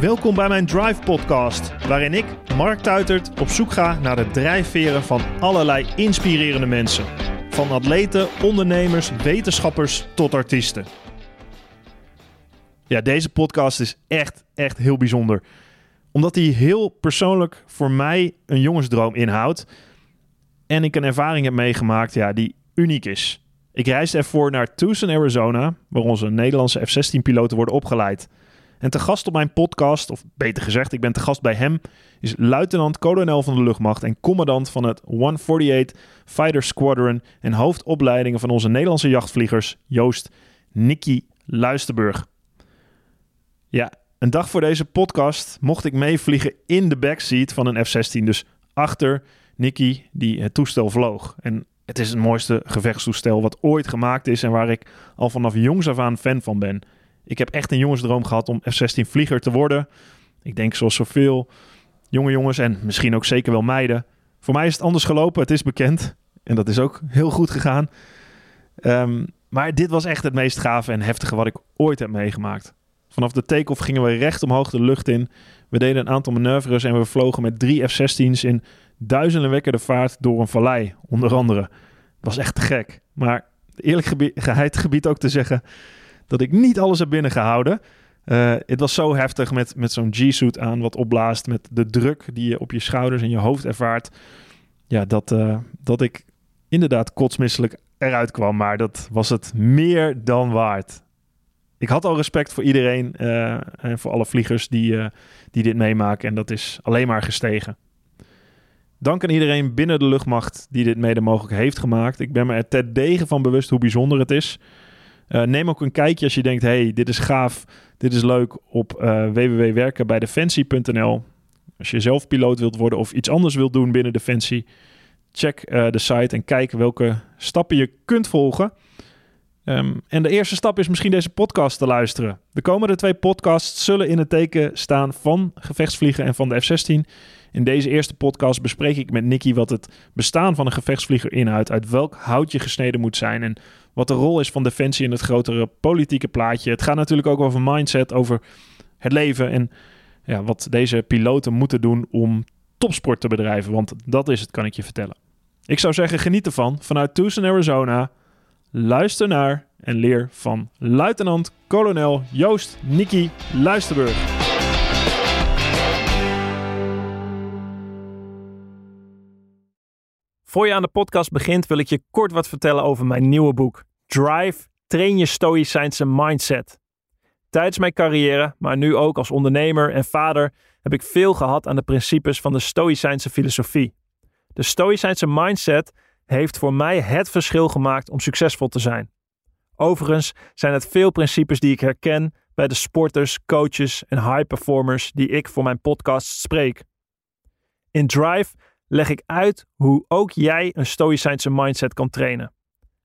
Welkom bij mijn Drive Podcast, waarin ik, Mark Tuitert, op zoek ga naar de drijfveren van allerlei inspirerende mensen. Van atleten, ondernemers, wetenschappers tot artiesten. Ja, deze podcast is echt, echt heel bijzonder. Omdat hij heel persoonlijk voor mij een jongensdroom inhoudt. En ik een ervaring heb meegemaakt ja, die uniek is. Ik reisde ervoor naar Tucson, Arizona, waar onze Nederlandse F-16-piloten worden opgeleid. En te gast op mijn podcast, of beter gezegd, ik ben te gast bij hem, is luitenant-kolonel van de luchtmacht en commandant van het 148 Fighter Squadron en hoofdopleidingen van onze Nederlandse jachtvliegers, Joost Nicky Luisterburg. Ja, een dag voor deze podcast mocht ik meevliegen in de backseat van een F-16, dus achter Nicky die het toestel vloog. En het is het mooiste gevechtstoestel wat ooit gemaakt is en waar ik al vanaf jongs af aan fan van ben. Ik heb echt een jongensdroom gehad om F-16 vlieger te worden. Ik denk zoals zoveel jonge jongens en misschien ook zeker wel meiden. Voor mij is het anders gelopen, het is bekend. En dat is ook heel goed gegaan. Ehm, maar dit was echt het meest gave en heftige wat ik ooit heb meegemaakt. Vanaf de take-off gingen we recht omhoog de lucht in. We deden een aantal manoeuvres en we vlogen met drie F-16's in duizenden wekkende vaart door een vallei, onder andere. Het was echt te gek. Maar eerlijk geheid gebied ook te zeggen dat ik niet alles heb binnengehouden. Uh, het was zo heftig met, met zo'n G-suit aan, wat opblaast, met de druk die je op je schouders en je hoofd ervaart. Ja, dat, uh, dat ik inderdaad kotsmisselijk eruit kwam, maar dat was het meer dan waard. Ik had al respect voor iedereen uh, en voor alle vliegers die, die dit meemaken en dat is alleen maar gestegen. Dank aan iedereen binnen de luchtmacht die dit mede mogelijk heeft gemaakt. Ik ben me er terdege van bewust hoe bijzonder het is. Uh, neem ook een kijkje als je denkt: hey, dit is gaaf, dit is leuk op uh, eh, www.werkenbijdefensie.nl. Als je zelf piloot wilt worden of iets anders wilt doen binnen Defensie, check uh, de site en kijk welke stappen je kunt volgen. Um, en de eerste stap is misschien deze podcast te luisteren. De komende twee podcasts zullen in het teken staan van gevechtsvliegen en van de F-16. In deze eerste podcast bespreek ik met Nicky wat het bestaan van een gevechtsvlieger inhoudt, uit welk hout je gesneden moet zijn en wat de rol is van defensie in het grotere politieke plaatje. Het gaat natuurlijk ook over mindset, over het leven en ja, wat deze piloten moeten doen om topsport te bedrijven, want dat is het, kan ik je vertellen. Ik zou zeggen, geniet ervan vanuit Tucson, Arizona. Luister naar en leer van luitenant-kolonel Joost Nicky Luisterburg. Voor je aan de podcast begint, wil ik je kort wat vertellen over mijn nieuwe boek. Drive, train je stoïcijnse mindset. Tijdens mijn carrière, maar nu ook als ondernemer en vader, heb ik veel gehad aan de principes van de stoïcijnse filosofie. De stoïcijnse mindset heeft voor mij het verschil gemaakt om succesvol te zijn. Overigens zijn het veel principes die ik herken bij de sporters, coaches en high performers die ik voor mijn podcast spreek. In Drive leg ik uit hoe ook jij een stoïcijnse mindset kan trainen.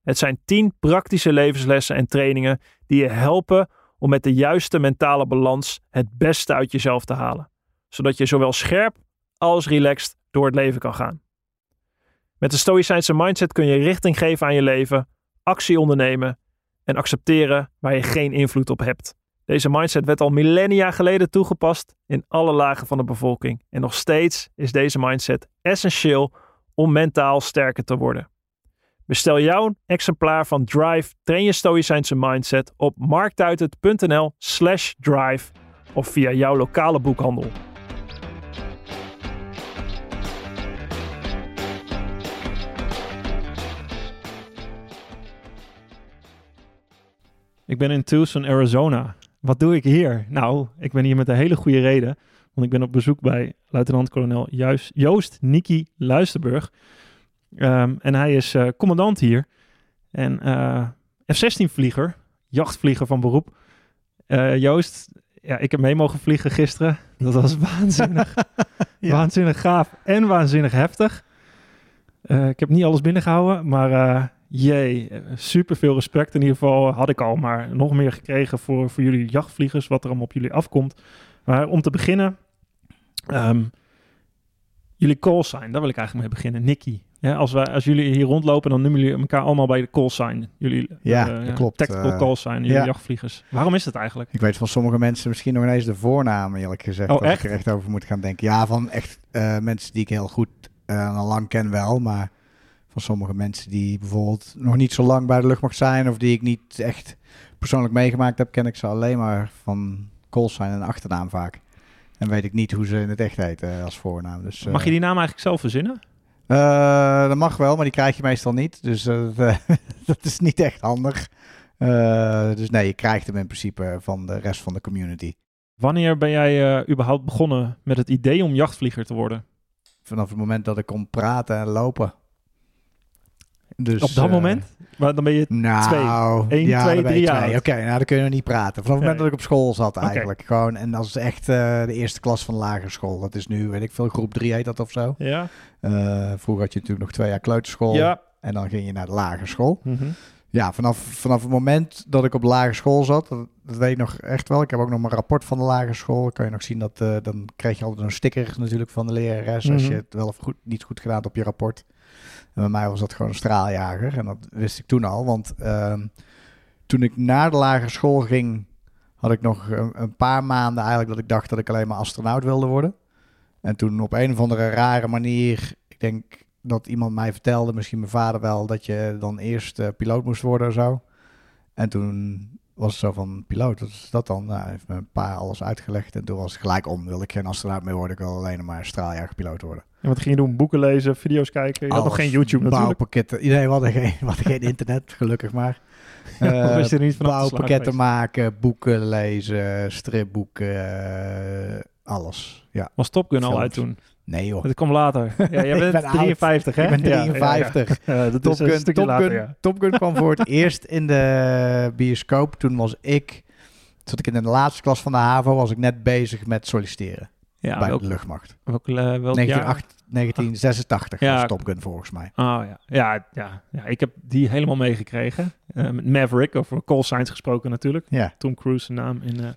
Het zijn 10 praktische levenslessen en trainingen die je helpen om met de juiste mentale balans het beste uit jezelf te halen, zodat je zowel scherp als relaxed door het leven kan gaan. Met de stoïcijnse mindset kun je richting geven aan je leven, actie ondernemen en accepteren waar je geen invloed op hebt. Deze mindset werd al millennia geleden toegepast in alle lagen van de bevolking. En nog steeds is deze mindset essentieel om mentaal sterker te worden. Bestel jouw exemplaar van Drive Train je Stoïcijnse Mindset op marktuitert.nl slash drive of via jouw lokale boekhandel. Ik ben in Tucson, Arizona wat doe ik hier? Nou, ik ben hier met een hele goede reden. Want ik ben op bezoek bij luitenant-kolonel Joost Nicky Luisterburg. Um, en hij is uh, commandant hier. En uh, F-16-vlieger, jachtvlieger van beroep. Uh, Joost, ja, ik heb mee mogen vliegen gisteren. Dat was waanzinnig. ja. Waanzinnig gaaf en waanzinnig heftig. ik heb niet alles binnengehouden, maar Jee, super veel respect in ieder geval had ik al, maar nog meer gekregen voor, voor jullie jachtvliegers, wat er allemaal op jullie afkomt. Maar om te beginnen, um, jullie call sign, daar wil ik eigenlijk mee beginnen. Nicky, Ja, als, wij, als jullie hier rondlopen, dan noemen jullie elkaar allemaal bij de call sign. Jullie, Ja, eh, dat klopt. Tactical Eh, call sign, jullie ja. jachtvliegers. Waarom is dat eigenlijk? Ik weet van sommige mensen misschien nog ineens de voornaam, eerlijk gezegd. Oh, als echt? ik er echt over moet gaan denken. Ja, van echt eh, mensen die ik heel goed eh, al lang ken wel. Maar van sommige mensen die bijvoorbeeld nog niet zo lang bij de luchtmacht zijn... of die ik niet echt persoonlijk meegemaakt heb... ken ik ze alleen maar van callsign en achternaam vaak. En weet ik niet hoe ze in het echt heten als voornaam. Dus, eh, Mag je die naam eigenlijk zelf verzinnen? Eh, dat mag wel, maar die krijg je meestal niet. Dus eh, dat, dat is niet echt handig. Eh, dus nee, je krijgt hem in principe van de rest van de community. Wanneer ben jij eh, überhaupt begonnen met het idee om jachtvlieger te worden? Vanaf het moment dat ik kon praten en lopen. Dus, Op dat eh, moment? Maar dan ben je... Nou, Twee. Eén, ja, twee, drie jaar Oké, nou dan kun je nog niet praten. Vanaf het moment dat ik op school zat eigenlijk. Gewoon, en dat is echt eh, de eerste klas van de lagere school. Dat is nu, weet ik veel, groep 3 heet dat of zo. Ja? Eh, vroeger had je natuurlijk nog twee jaar kleuterschool. Ja. En dan ging je naar de lagere school. Mhm. Ja, vanaf, vanaf het moment dat ik op lagere school zat, dat, dat weet ik nog echt wel. Ik heb ook nog mijn rapport van de lagere school. Dan kan je nog zien dat, dan kreeg je altijd een sticker natuurlijk van de lerares. Als Mhm. je het wel of goed, niet goed gedaan had op je rapport. En bij mij was dat gewoon een straaljager. En dat wist ik toen al. Want ehm, toen ik naar de lagere school ging, had ik nog een, paar maanden eigenlijk dat ik dacht dat ik alleen maar astronaut wilde worden. En toen op een of andere rare manier, ik denk dat iemand mij vertelde, misschien mijn vader wel, dat je dan eerst eh, piloot moest worden of zo. En toen was het zo van, piloot, wat is dat dan? Nou, hij heeft me een paar alles uitgelegd en toen was het gelijk om. Wilde ik geen astronaut meer worden, ik wil alleen maar straaljagerpiloot worden. En wat ging je doen? Boeken lezen, video's kijken? Je had nog geen YouTube natuurlijk. Bouwpakketten. Nee, we hadden geen, we hadden geen internet, gelukkig maar. Eh, is er niet bouwpakketten slagen maken, boeken lezen, stripboeken, eh, alles. Ja. Was Top Gun al uit toen? Nee joh. Dat komt later. Ja, jij Ik bent ben oud. 53, hè? Ik ben Ja, ja, ja. 53. Ja, dat Top is een Gun, Top, later, Gun, ja. Top Gun kwam voor het eerst in de bioscoop. Toen was ik, zat ik in de laatste klas van de HAVO, was ik net bezig met solliciteren Ja, bij welk, de luchtmacht. welk, eh, welk 1908 1986 Ja. was Top Gun volgens mij. Oh ja. Ja, ja, ja, ik heb die helemaal meegekregen. Eh, met Maverick, over call signs gesproken natuurlijk. Ja. Tom Cruise zijn naam in eh,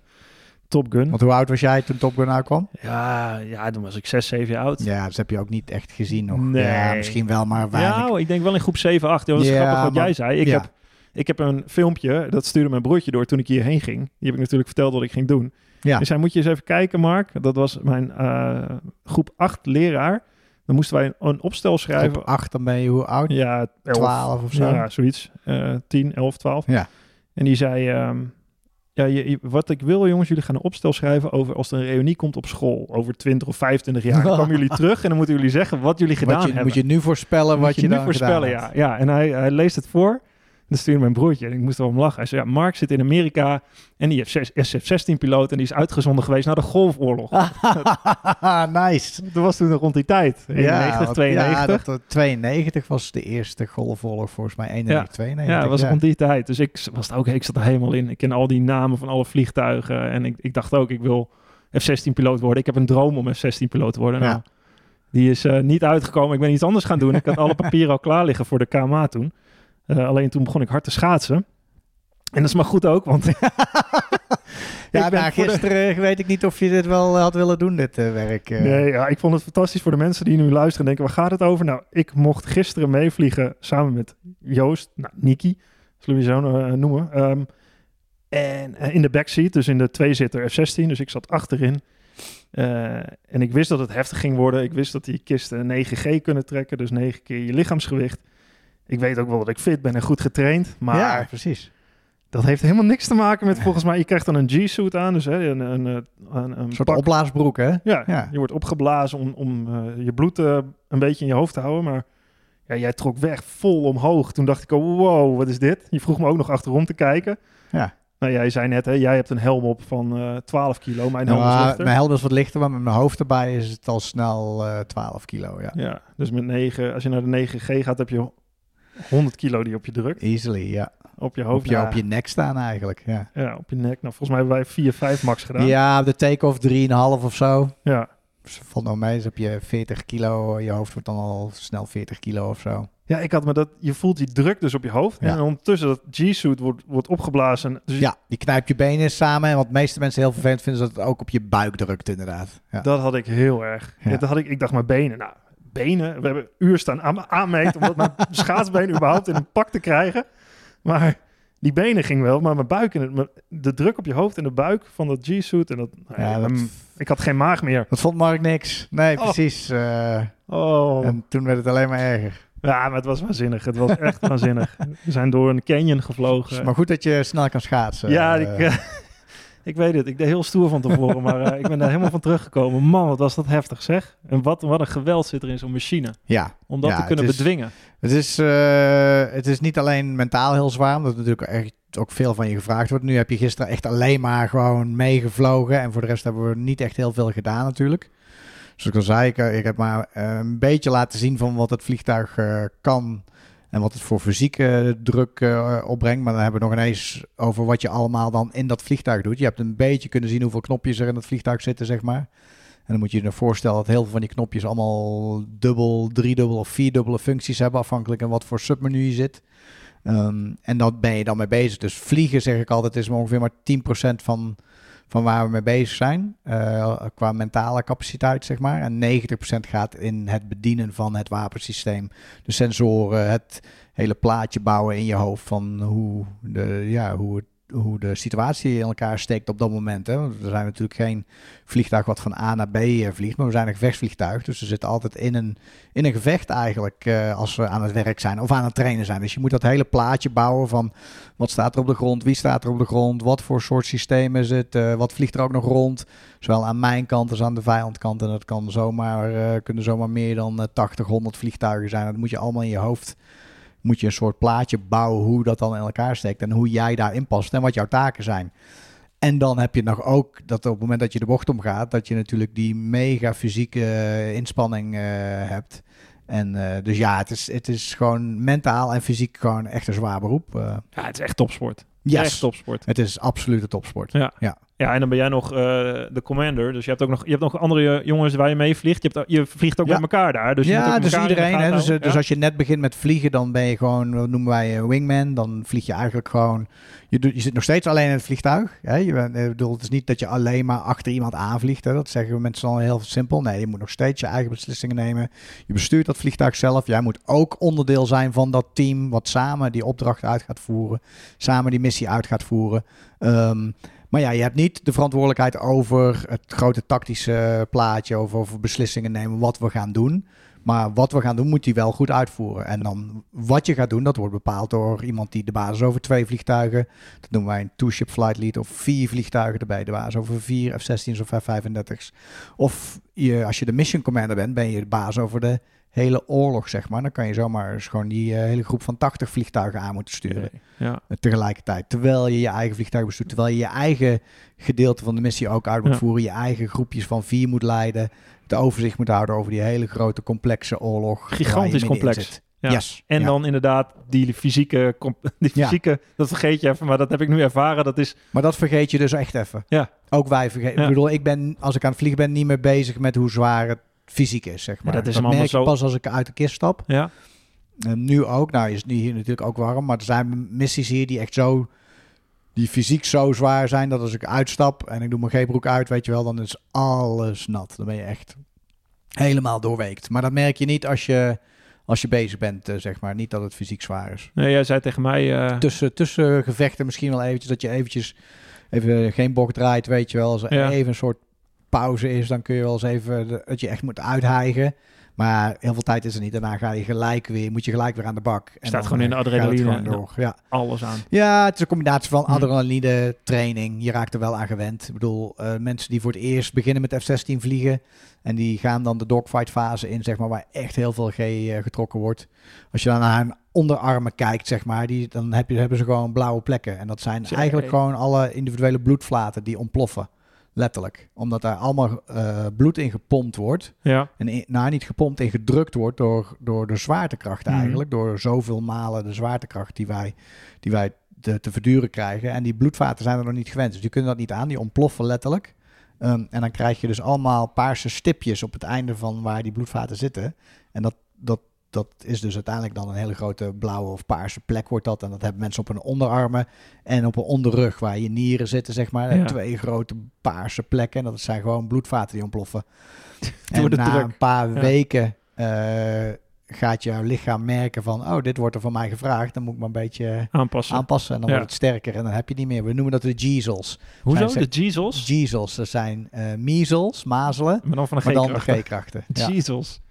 Top Gun. Want hoe oud was jij toen Top Gun uitkwam? Ja, ja, toen was ik 6, 7 jaar oud. Ja, dus heb je ook niet echt gezien nog. Nee. Ja, misschien wel, maar weinig. Ja, ik denk wel in groep 7, 8. Dat was Ja, grappig wat maar- jij zei. Ik, heb, ik heb een filmpje, dat stuurde mijn broertje door toen ik hierheen ging. Die heb ik natuurlijk verteld wat ik ging doen. Ja. Dus hij moet je eens even kijken, Mark. Dat was mijn eh, groep 8 leraar. Dan moesten wij een, een opstel schrijven. Groep 8, dan ben je hoe oud? Ja, 11, 12 of zo? Ja, zoiets. Eh 10, 11, 12. Ja. En die zei... ehm, ja, je, je- wat ik wil, jongens, jullie gaan een opstel schrijven over als er een reunie komt op school. Over 20 of 25 jaar. Dan komen jullie terug en dan moeten jullie zeggen wat jullie gedaan Wat je, hebben. moet je nu voorspellen wat je, nu voorspellen, ja. ja. En hij, hij leest het voor. Dan stuurde mijn broertje en ik moest erom lachen. Hij zei, ja, Mark zit in Amerika en die heeft SF-16-piloot en die is uitgezonden geweest naar de Golfoorlog. nice. Dat was toen rond die tijd. 91, want- 92. Ja, dat, dat 92 was de eerste golfoorlog volgens mij. 91, 92. Ja, dat was ja. rond die tijd. Dus ik was ook, ik zat er helemaal in. Ik ken al die namen van alle vliegtuigen. En ik, ik dacht ook, ik wil F-16-piloot worden. Ik heb een droom om F-16-piloot te worden. Ja. Nou, die is eh, niet uitgekomen. Ik ben iets anders gaan doen. Ik had alle papieren al klaar liggen voor de KMA toen. Eh, alleen toen begon ik hard te schaatsen. En dat is maar goed ook, want Ja, nou, de- gisteren weet ik niet of je dit wel had willen doen, dit eh, werk. eh. Nee, ja, ik vond het fantastisch voor de mensen die nu luisteren en denken, waar gaat het over? Nou, ik mocht gisteren meevliegen samen met Joost, nou, Niki, zullen we je zo eh, noemen. Ehm, en eh, in de backseat, dus in de tweezitter F-16, dus ik zat achterin. Eh, en ik wist dat het heftig ging worden. Ik wist dat die kisten 9G kunnen trekken, dus 9 keer je lichaamsgewicht. Ik weet ook wel dat ik fit ben en goed getraind, maar ja, precies. dat heeft helemaal niks te maken met volgens mij, je krijgt dan een G-suit aan, dus hè, een, een, een, een, Een soort pak- opblaasbroek, hè? ja, Ja. je wordt opgeblazen om, om eh, je bloed eh, een beetje in je hoofd te houden. Maar ja, jij trok weg vol omhoog. Toen dacht ik, oh, wow, wat is dit? Je vroeg me ook nog achterom te kijken. Ja. Nou, jij zei net, hè, jij hebt een helm op van eh 12 kilo. Mijn helm is Nou, lichter. mijn helm is wat lichter, maar met mijn hoofd erbij is het al snel eh 12 kilo, ja. Ja, dus met 9, als je naar de 9G gaat, heb je 100 kilo die op je drukt. Easily, ja. Op je hoofd. Op je, op je nek staan eigenlijk, ja. ja, op je nek. Nou, volgens mij hebben wij 4, 5 max gedaan. Ja, de take-off 3,5 of zo. ja. Nou mee, dus heb je 40 kilo, je hoofd wordt dan al snel 40 kilo of zo. Ja, ik had me dat, je voelt die druk dus op je hoofd. Ja. En ondertussen dat G-suit wordt, wordt opgeblazen. Dus Ja, die knijpt je benen samen. En wat de meeste mensen heel vervelend vinden, is dat het ook op je buik drukt, inderdaad. Ja. Dat had ik heel erg. Ja. Dat had ik, ik dacht, mijn benen, nou, benen. We hebben een uur staan aan, aanmeten omdat mijn schaatsbeen überhaupt in een pak te krijgen. Maar die benen ging wel, maar mijn buik en het, de druk op je hoofd en de buik van dat G-suit en dat, nou ja, Ja, dat- ik had geen maag meer. Dat vond Mark niks. Nee, Oh. precies. eh, Oh, En toen werd het alleen maar erger. ja, maar het was waanzinnig. Het was echt waanzinnig. We zijn door een canyon gevlogen. Maar goed dat je snel kan schaatsen. ja, ik, ik weet het. Ik deed heel stoer van tevoren, maar eh, ik ben daar helemaal van teruggekomen. Man, wat was dat heftig, zeg. En wat, wat een geweld zit er in zo'n machine. ja. Om dat Ja, te kunnen het is- bedwingen. Het is, eh, het is niet alleen mentaal heel zwaar, omdat natuurlijk echt ook veel van je gevraagd wordt. Nu heb je gisteren echt alleen maar gewoon meegevlogen. En voor de rest hebben we niet echt heel veel gedaan natuurlijk. Zoals ik al zei, ik, eh, ik heb maar een beetje laten zien van wat het vliegtuig kan. En wat het voor fysieke druk eh, opbrengt. Maar dan hebben we nog ineens over wat je allemaal dan in dat vliegtuig doet. Je hebt een beetje kunnen zien hoeveel knopjes er in het vliegtuig zitten, zeg maar. En dan moet je je voorstellen dat heel veel van die knopjes allemaal dubbel, driedubbel of vierdubbele functies hebben, afhankelijk van wat voor submenu je zit. Ehm, en daar ben je dan mee bezig. Dus vliegen, zeg ik altijd, is ongeveer maar 10% van, van waar we mee bezig zijn. eh, qua mentale capaciteit, zeg maar. En 90% gaat in het bedienen van het wapensysteem. De sensoren, het hele plaatje bouwen in je hoofd van hoe de, ja, hoe het hoe de situatie in elkaar steekt op dat moment. Hè? We zijn natuurlijk geen vliegtuig wat van A naar B eh, vliegt, maar we zijn een gevechtsvliegtuig. Dus we zitten altijd in een, in een gevecht eigenlijk eh, als we aan het werk zijn of aan het trainen zijn. Dus je moet dat hele plaatje bouwen van wat staat er op de grond, wie staat er op de grond, wat voor soort systeem is het, eh, wat vliegt er ook nog rond. Zowel aan mijn kant als aan de vijandkant. En dat kan zomaar, kunnen zomaar meer dan eh, 80, 100 vliegtuigen zijn. Dat moet je allemaal in je hoofd moet je een soort plaatje bouwen hoe dat dan in elkaar steekt en hoe jij daarin past en wat jouw taken zijn. En dan heb je nog ook dat op het moment dat je de bocht omgaat, dat je natuurlijk die mega fysieke eh, inspanning eh, hebt. En eh, dus ja, het is, het is gewoon mentaal en fysiek gewoon echt een zwaar beroep. Ja, het is echt topsport. yes. Echt topsport. Het is absolute topsport. Ja. Ja. Ja, en dan ben jij nog eh, de commander. Dus je hebt ook nog, je hebt nog andere jongens waar je mee vliegt. Je, hebt, je vliegt ook Ja. met elkaar daar. Dus je ja, dus iedereen. Hè, dus, eh, dus als je net begint met vliegen, dan ben je gewoon, wat noemen wij een wingman. Dan vlieg je eigenlijk gewoon. Je, doet, je zit nog steeds alleen in het vliegtuig. Hè? Je bent, ik bedoel, het is niet dat je alleen maar achter iemand aanvliegt. Hè? Dat zeggen we mensen dan heel simpel. Nee, je moet nog steeds je eigen beslissingen nemen. Je bestuurt dat vliegtuig zelf. Jij moet ook onderdeel zijn van dat team wat samen die opdracht uit gaat voeren. Samen die missie uit gaat voeren. Ehm, maar ja, je hebt niet de verantwoordelijkheid over het grote tactische plaatje, over, over beslissingen nemen wat we gaan doen. Maar wat we gaan doen, moet hij wel goed uitvoeren. En dan wat je gaat doen, dat wordt bepaald door iemand die de basis over twee vliegtuigen. Dat noemen wij een two-ship flight lead of vier vliegtuigen erbij. De basis over vier F-16's of F-35's. Of je, als je de mission commander bent, ben je de baas over de hele oorlog, zeg maar. Dan kan je zomaar eens gewoon die eh, hele groep van 80 vliegtuigen aan moeten sturen Ja. tegelijkertijd. Terwijl je je eigen vliegtuig bestuurt, terwijl je je eigen gedeelte van de missie ook uit moet Ja. voeren, je eigen groepjes van vier moet leiden, de overzicht moet houden over die hele grote complexe oorlog. Gigantisch complex. Ja. Yes. En Ja. dan inderdaad die fysieke, die Ja. fysieke, dat vergeet je even, maar dat heb ik nu ervaren. Dat is, Maar dat vergeet je dus echt even. Ja. Ook wij vergeten. Ik bedoel, ik ben als ik aan het vliegen ben niet meer bezig met hoe zwaar het fysiek is, zeg maar. dat is hem merk zo- pas als ik uit de kist stap. ja, En nu ook. Nou is het hier natuurlijk ook warm. Maar er zijn missies hier die echt zo... Die fysiek zo zwaar zijn dat als ik uitstap en ik doe mijn G-broek uit, weet je wel, dan is alles nat. Dan ben je echt helemaal doorweekt. Maar dat merk je niet als je, als je bezig bent, eh, zeg maar. Niet dat het fysiek zwaar is. nee, jij zei tegen mij, eh, Tussen, tussen gevechten misschien wel eventjes dat je eventjes even geen bocht draait, weet je wel. Als Ja. even een soort pauze is, dan kun je wel eens even de- dat je echt moet uithijgen. Maar heel veel tijd is er niet. Daarna ga je gelijk weer, moet je gelijk weer aan de bak. En Staat gewoon in de eh, het adrenaline. door. Ja. alles aan. ja, het is een combinatie van Hm. adrenaline, training. Je raakt er wel aan gewend. Ik bedoel, eh, mensen die voor het eerst beginnen met F-16 vliegen. En die gaan dan de dogfight fase in, zeg maar, waar echt heel veel G eh, getrokken wordt. Als je dan naar hun onderarmen kijkt, zeg maar, die, dan heb je, hebben ze gewoon blauwe plekken. En dat zijn eigenlijk gewoon alle individuele bloedvaten die ontploffen. Letterlijk. Omdat daar allemaal eh, bloed in gepompt wordt. Ja, En in- nou, niet gepompt en gedrukt wordt door, door de zwaartekracht Mhm. eigenlijk. Door zoveel malen de zwaartekracht die wij, die wij te, te verduren krijgen. En die bloedvaten zijn er nog niet gewend. Dus die kunnen dat niet aan. Die ontploffen letterlijk. Ehm, en dan krijg je dus allemaal paarse stipjes op het einde van waar die bloedvaten zitten. En dat, dat, dat is dus uiteindelijk dan een hele grote blauwe of paarse plek wordt dat. En dat hebben mensen op hun onderarmen en op hun onderrug waar je nieren zitten, zeg maar. Ja. Twee grote paarse plekken. En dat zijn gewoon bloedvaten die ontploffen. En na druk. een paar Ja. weken eh, gaat jouw lichaam merken van, oh, dit wordt er van mij gevraagd. Dan moet ik maar een beetje Aanpassen. aanpassen en dan Ja. wordt het sterker en dan heb je niet meer. We noemen dat de Jeezels. Hoezo? Zijn De? Jeezels, dat zijn measles, mazelen, Maar dan van de maar dan de G-krachten.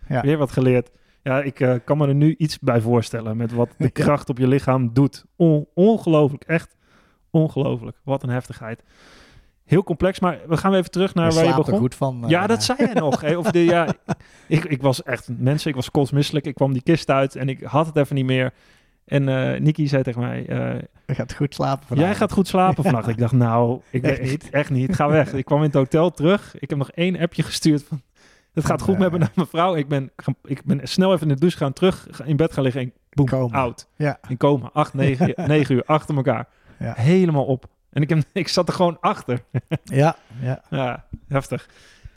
Ja. Weer wat geleerd. Ja, ik eh, kan me er nu iets bij voorstellen met wat de kracht op je lichaam doet. On- ongelooflijk, echt ongelooflijk. Wat een heftigheid. Heel complex, maar we gaan even terug naar Je waar je er begon. goed van. eh, Ja, dat zei jij nog. Of de, ja, ik, ik was echt, mensen, ik was kotsmisselijk. Ik kwam die kist uit en ik had het even niet meer. En Niki zei tegen mij, eh, Je gaat goed slapen vanavond. jij gaat goed slapen vannacht. Ik dacht, nou, ik Echt weet- niet? Echt niet, ga weg. Ik kwam in het hotel terug. Ik heb nog één appje gestuurd van, het gaat goed met mijn vrouw. Ik ben, ik ben snel even in de douche gaan, terug in bed gaan liggen en boem, Coma. oud. Ja. In coma, acht, negen, negen uur achter elkaar. Ja. Helemaal op. En ik, heb, ik zat er gewoon achter. Ja, ja. Ja, heftig.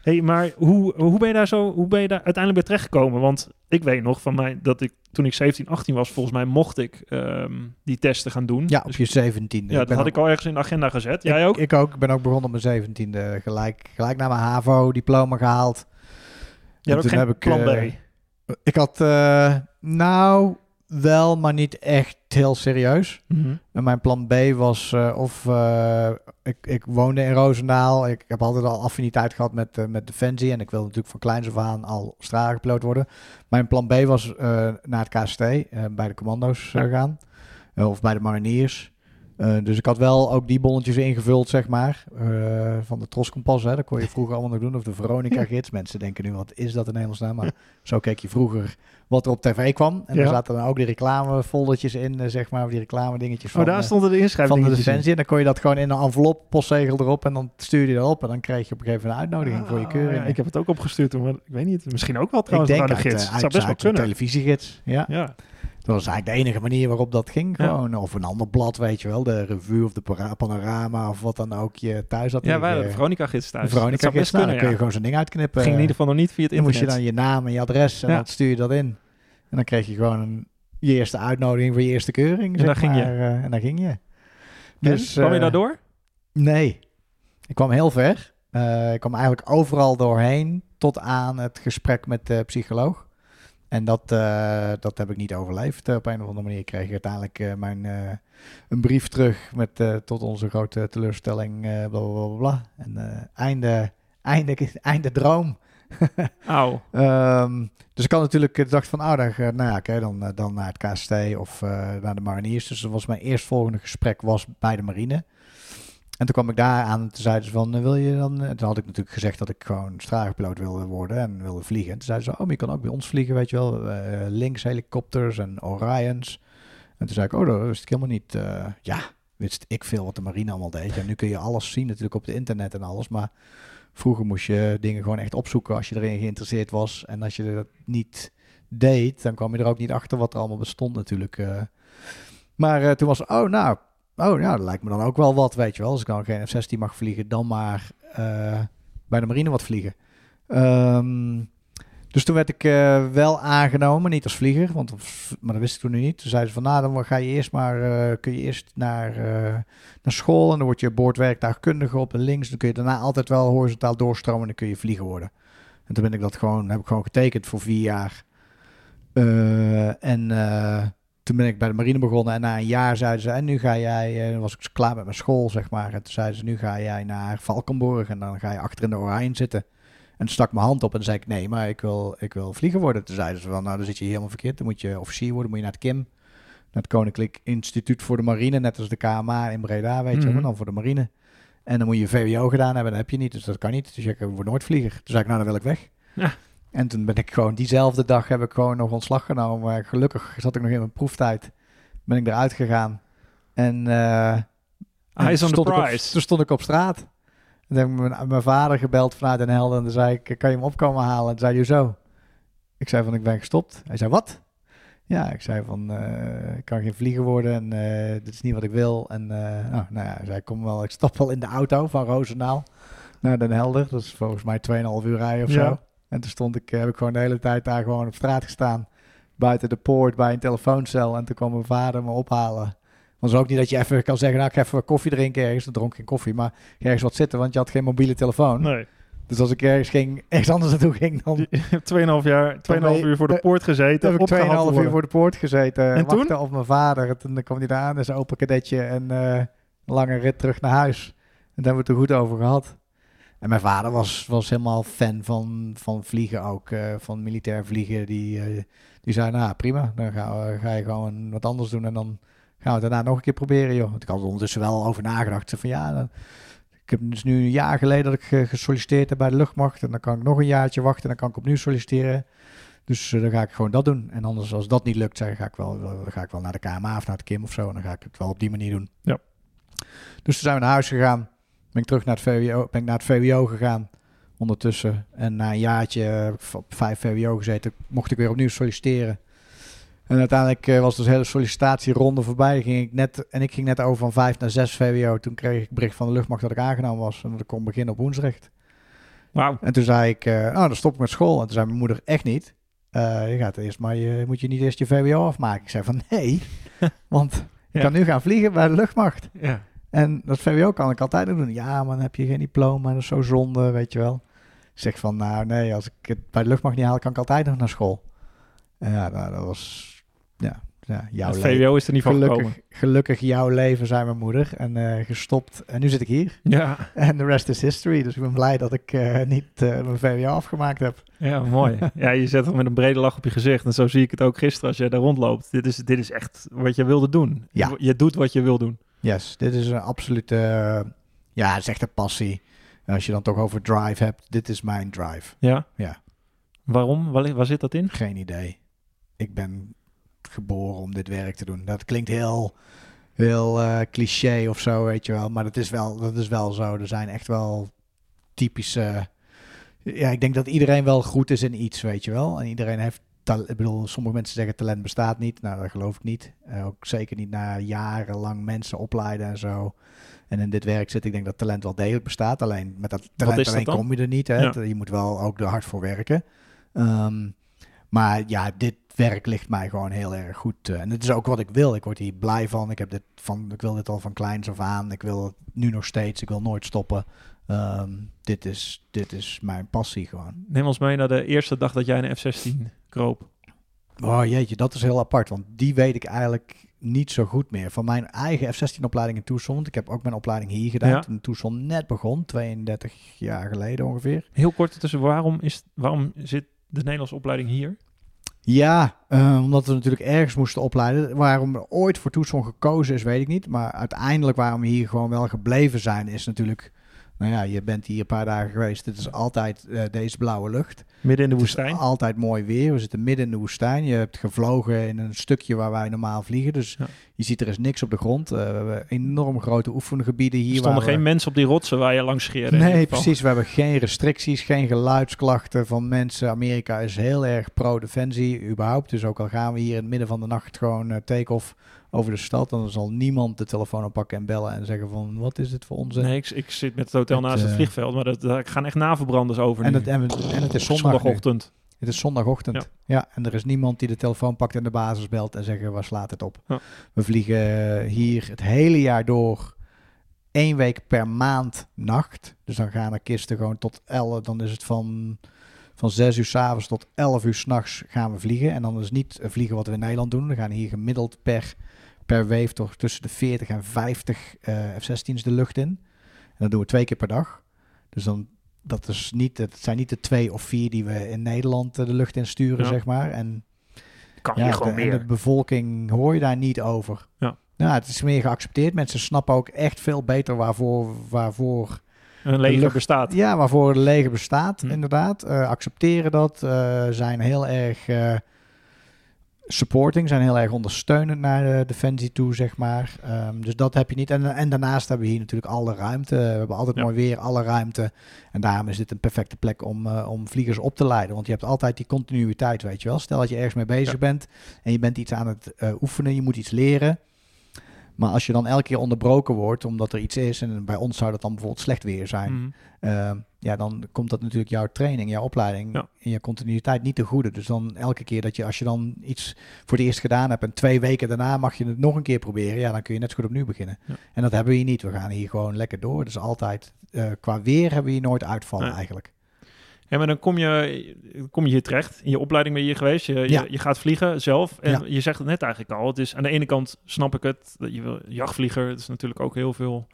hey, maar hoe, hoe ben je daar zo, hoe ben je daar uiteindelijk bij terechtgekomen? Want ik weet nog van mij dat ik toen ik 17, 18 was, volgens mij mocht ik ehm, die testen gaan doen. ja, op Dus- je zeventiende. ja, dat had ik al ergens in de agenda gezet. Jij ook? Ik ook. Ik ben ook begonnen op mijn zeventiende. Gelijk, gelijk na mijn HAVO-diploma gehaald. Had ook geen heb ik, plan eh, B. Ik had, eh, nou, wel, maar niet echt heel serieus. Mhm. En mijn plan B was eh, of eh, ik, ik woonde in Roosendaal. Ik heb altijd al affiniteit gehad met, eh, met Defensie. En ik wilde natuurlijk van kleins af aan al stralengepiloot worden. Mijn plan B was eh, naar het KST, eh, bij de commando's eh, Ja. gaan. Eh, of bij de mariniers. Eh, dus ik had wel ook die bonnetjes ingevuld, zeg maar. eh, van de Troskompas, hè. Dat kon je vroeger allemaal nog doen. Of de Veronica-gids. Mensen denken nu, wat is dat in hemelsnaam? Maar zo keek je vroeger wat er op tv kwam. En Ja. daar zaten dan ook die reclamefoldertjes in, eh, zeg maar. Of die reclame dingetjes van... Oh, daar eh, stonden de van de inschrijvingen. Defensie. En dan kon je dat gewoon in een envelop, postzegel erop. En dan stuurde je dat op. En dan kreeg je op een gegeven moment een uitnodiging voor je keuring. Ah, ik heb het ook opgestuurd maar ik weet niet. Misschien ook wel Ik trouwens denk aan de uit, gids. eh, Het uit, zou best wel uit kunnen. televisiegids. Ja. Ja. Dat was eigenlijk de enige manier waarop dat ging. Gewoon. Of een ander blad, weet je wel. De revue of de panorama of wat dan ook je thuis had. ja, wij hadden Veronica-gids thuis. De Veronica Dat zou best gids. Nou, dan kun je gewoon zo'n ding uitknippen. Ging in ieder geval nog niet via het Dan moest internet. je dan je naam en je adres en dan stuur je dat in. En dan kreeg je gewoon een, je eerste uitnodiging voor je eerste keuring. En daar ging je. eh, en daar ging je. Dus, Kwam je eh, daardoor? Nee. Ik kwam heel ver. Eh, ik kwam eigenlijk overal doorheen tot aan het gesprek met de psycholoog. En dat, eh, dat heb ik niet overleefd. Eh, op een of andere manier kreeg ik uiteindelijk eh, mijn, een brief terug met tot onze grote teleurstelling, bla bla bla bla. En einde, einde, einde droom. Auw. Ehm, dus ik had natuurlijk dacht van, oh, dan, nou ja, dan, dan naar het KST of naar de mariniers. Dus dat was mijn eerstvolgende gesprek was bij de marine. En toen kwam ik daar aan en toen zeiden ze van, eh, wil je dan... eh, Toen had ik natuurlijk gezegd dat ik gewoon straalpiloot wilde worden en wilde vliegen. En toen zeiden ze, oh, maar je kan ook bij ons vliegen, weet je wel. eh links helikopters en Orions. En toen zei ik, oh, dat wist ik helemaal niet. ja, wist ik veel wat de marine allemaal deed. Ja, nu kun je alles zien natuurlijk op het internet en alles, maar... Vroeger moest je dingen gewoon echt opzoeken als je erin geïnteresseerd was. En als je dat niet deed, dan kwam je er ook niet achter wat er allemaal bestond natuurlijk. Maar toen was oh nou, oh ja, dat lijkt me dan ook wel wat, weet je wel. Als ik dan geen F-16 mag vliegen, dan maar eh, bij de marine wat vliegen. Ehm, dus toen werd ik eh, wel aangenomen, niet als vlieger, want, maar dat wist ik toen nu niet. Toen zeiden ze van, nou, dan ga je eerst maar, eh, kun je eerst naar, naar school en dan word je boordwerktuigkundige op de links. Dan kun je daarna altijd wel horizontaal doorstromen en dan kun je vlieger worden. En toen ben ik dat gewoon, heb ik gewoon getekend voor vier jaar. En toen ben ik bij de marine begonnen en na een jaar zeiden ze, en nu ga jij, eh, was ik klaar met mijn school, zeg maar. En toen zeiden ze, nu ga jij naar Valkenburg en dan ga je achter in de Orion zitten. En stak mijn hand op en zei ik, nee, maar ik wil, ik wil vlieger worden. Toen zeiden ze van, nou, dan zit je helemaal verkeerd. Dan moet je officier worden, moet je naar het KIM. Naar het Koninklijk Instituut voor de Marine, net als de KMA in Breda, weet je wel, Mhm. dan voor de marine. En dan moet je VWO gedaan hebben, dat heb je niet, dus dat kan niet. Dus ik word nooit vlieger. Toen zei ik, nou, dan wil ik weg. Ja. En toen ben ik gewoon, diezelfde dag heb ik gewoon nog ontslag genomen. Maar gelukkig zat ik nog in mijn proeftijd. Ben ik eruit gegaan. En, eh, en Eyes on the op- toen stond ik op straat. En toen heb ik mijn, mijn vader gebeld vanuit Den Helder. En toen zei ik, kan je hem opkomen halen? En toen zei hij, zo. Ik zei van, ik ben gestopt. Hij zei, wat? Ja, ik zei van, eh, ik kan geen vlieger worden en eh, dit is niet wat ik wil. En eh, nou, nou ja, hij zei, kom wel, ik stap wel in de auto van Roosendaal naar Den Helder. Dat is volgens mij 2,5 uur rijden of Ja. zo. En toen stond ik, eh, heb ik gewoon de hele tijd daar gewoon op straat gestaan. Buiten de poort bij een telefooncel. En toen kwam mijn vader me ophalen. Want het is ook niet dat je even kan zeggen, nou ik ga even koffie drinken ergens. Dan dronk ik geen koffie, maar ergens wat zitten, want je had geen mobiele telefoon. Nee. Dus als ik ergens ging, ergens anders naartoe ging, dan Je hebt 2,5 jaar, 2,5 ben je- uur voor de poort gezeten. heb ik opgehaald 2,5 uur voor de poort gezeten. En toen? op mijn vader. En toen kwam hij daar aan, een open kadetje en eh, een lange rit terug naar huis. En daar hebben we het er goed over gehad. En mijn vader was, was helemaal fan van, van vliegen ook, eh, van militair vliegen. Die, eh, die zei, nou prima, dan ga, we- ga je gewoon wat anders doen en dan gaan we het daarna nog een keer proberen, joh. Want ik had er ondertussen wel over nagedacht. Van ja, dan, ik heb dus nu een jaar geleden dat ik ge- gesolliciteerd heb bij de luchtmacht. En dan kan ik nog een jaartje wachten en dan kan ik opnieuw solliciteren. Dus eh, dan ga ik gewoon dat doen. En anders, als dat niet lukt, zeg, ga, ik wel, dan ga ik wel naar de KMA of naar de KIM of zo. En dan ga ik het wel op die manier doen. Ja. Dus toen zijn we naar huis gegaan. Ben ik terug naar het VWO, ben ik naar het VWO gegaan ondertussen. En na een jaartje heb ik op vijf VWO gezeten, mocht ik weer opnieuw solliciteren. En uiteindelijk eh, was dus de hele sollicitatieronde voorbij. Ging ik net, en ik ging net over van vijf naar zes VWO. Toen kreeg ik bericht van de luchtmacht dat ik aangenomen was. En dat ik kon beginnen op Woensrecht. Wauw. En toen zei ik, eh, oh, dan stop ik met school. En toen zei mijn moeder, echt niet. Eh, je gaat eerst maar, je, moet je niet eerst je VWO afmaken? Ik zei van, nee, want ik Ja. kan nu gaan vliegen bij de luchtmacht. Ja. En dat VWO kan ik altijd nog doen. Ja, maar dan heb je geen diploma, dat is zo zonde, weet je wel. Ik zeg van, nou nee, als ik het bij de luchtmacht niet haal, kan ik altijd nog naar school. En ja, nou, dat was, ja, ja jouw Het. VWO is er niet van gekomen. Gelukkig, gelukkig jouw leven, zei mijn moeder. En eh, gestopt. En nu zit ik hier. Ja. En de rest is history. Dus ik ben blij dat ik eh, niet eh, mijn VWO afgemaakt heb. Ja, mooi. Ja, je zet het met een brede lach op je gezicht. En zo zie ik het ook gisteren als jij daar rondloopt. Dit is, dit is echt wat je wilde doen. Ja. Je, je doet wat je wil doen. Yes, dit is een absolute, ja, het is echt een passie. En als je dan toch over drive hebt, dit is mijn drive. Ja? Ja. Waarom? Waar, waar zit dat in? Geen idee. Ik ben geboren om dit werk te doen. Dat klinkt heel, heel eh, cliché of zo, weet je wel. Maar dat is wel, dat is wel zo. Er zijn echt wel typische... Ja, ik denk dat iedereen wel goed is in iets, weet je wel. En iedereen heeft... Ik bedoel, sommige mensen zeggen talent bestaat niet. Nou, dat geloof ik niet. Eh, ook zeker niet na jarenlang mensen opleiden en zo. En in dit werk zit, ik denk dat talent wel degelijk bestaat. Alleen met dat talent dat alleen kom je er niet. Hè? Ja. Je moet wel ook er hard voor werken. Ehm, maar ja, dit werk ligt mij gewoon heel erg goed. eh, en het is ook wat ik wil. Ik word hier blij van. Ik, heb dit van. ik wil dit al van kleins af aan. Ik wil het nu nog steeds. Ik wil nooit stoppen. Ehm, dit, is, dit is mijn passie gewoon. Neem ons mee naar de eerste dag dat jij een F-16 kroop. Oh jeetje, dat is heel apart. Want die weet ik eigenlijk niet zo goed meer. Van mijn eigen F-16-opleiding in Tucson. want Ik heb ook mijn opleiding hier gedaan. Ja. Toen Tucson net begon. 32 jaar geleden ongeveer. Heel kort ertussen, waarom, is, waarom zit de Nederlandse opleiding hier? Ja, eh, omdat we natuurlijk ergens moesten opleiden. Waarom er ooit voor Tucson gekozen is, weet ik niet. Maar uiteindelijk waarom we hier gewoon wel gebleven zijn, is natuurlijk... Nou ja, je bent hier een paar dagen geweest. Het is altijd eh, deze blauwe lucht. Midden in de woestijn? altijd mooi weer. We zitten midden in de woestijn. Je hebt gevlogen in een stukje waar wij normaal vliegen. Dus Ja. je ziet er is niks op de grond. Eh, we hebben enorm grote oefengebieden hier. Er stonden we- geen mensen op die rotsen waar je langs scheerde. Nee, precies. We hebben geen restricties, geen geluidsklachten van mensen. Amerika is heel erg pro-defensie, überhaupt. Dus ook al gaan we hier in het midden van de nacht gewoon eh, take-off over de stad, dan zal niemand de telefoon oppakken en bellen en zeggen van, wat is dit voor onzin? Nee, ik, ik zit met het hotel naast het eh, vliegveld, maar dat, daar gaan echt navelbranders over En nu. het, en, het- en het is zondag nu. zondagochtend. Het is zondagochtend. Ja. Ja. en er is niemand die de telefoon pakt en de basis belt en zeggen, waar slaat het op? Ja. We vliegen hier het hele jaar door één week per maand nacht. Dus dan gaan er kisten gewoon tot 11, dan is het van, van 6 uur s'avonds tot 11 uur s'nachts gaan we vliegen. En dan is het niet vliegen wat we in Nederland doen. We gaan hier gemiddeld per, per wave toch tussen de 40 en 50 eh, F-16's de lucht in. En dat doen we twee keer per dag. Dus dan, dat is niet, het zijn niet de twee of vier die we in Nederland eh, de lucht in sturen, Ja. zeg maar. En Kan ja, gewoon de, en meer. de bevolking hoor je daar niet over. Ja. Ja, het is meer geaccepteerd. Mensen snappen ook echt veel beter waarvoor, waarvoor, Een leger lucht- bestaat. ja, waarvoor het leger bestaat, Hm. inderdaad. Eh, accepteren dat, eh, zijn heel erg supporting, zijn heel erg ondersteunend naar de defensie toe, zeg maar. Ehm, dus dat heb je niet. En, en daarnaast hebben we hier natuurlijk alle ruimte. We hebben altijd Ja. mooi weer, alle ruimte. En daarom is dit een perfecte plek om, eh, om vliegers op te leiden. Want je hebt altijd die continuïteit, weet je wel. Stel dat je ergens mee bezig Ja. bent en je bent iets aan het eh, oefenen, je moet iets leren. Maar als je dan elke keer onderbroken wordt omdat er iets is, en bij ons zou dat dan bijvoorbeeld slecht weer zijn, Mhm. Ehm, ja, dan komt dat natuurlijk jouw training, jouw opleiding Ja. en je continuïteit niet te goede. Dus dan elke keer dat je, als je dan iets voor het eerst gedaan hebt en twee weken daarna mag je het nog een keer proberen, ja, dan kun je net zo goed opnieuw beginnen. Ja. En dat hebben we hier niet. We gaan hier gewoon lekker door. Dus altijd, eh, qua weer hebben we hier nooit uitvallen Nee. eigenlijk. Ja, maar dan kom je, kom je hier terecht. In je opleiding ben je hier geweest. Je, Ja. je, je gaat vliegen zelf. En Ja. je zegt het net eigenlijk al. Het is aan de ene kant snap ik het. Dat je wil jachtvlieger. Het is natuurlijk ook heel veel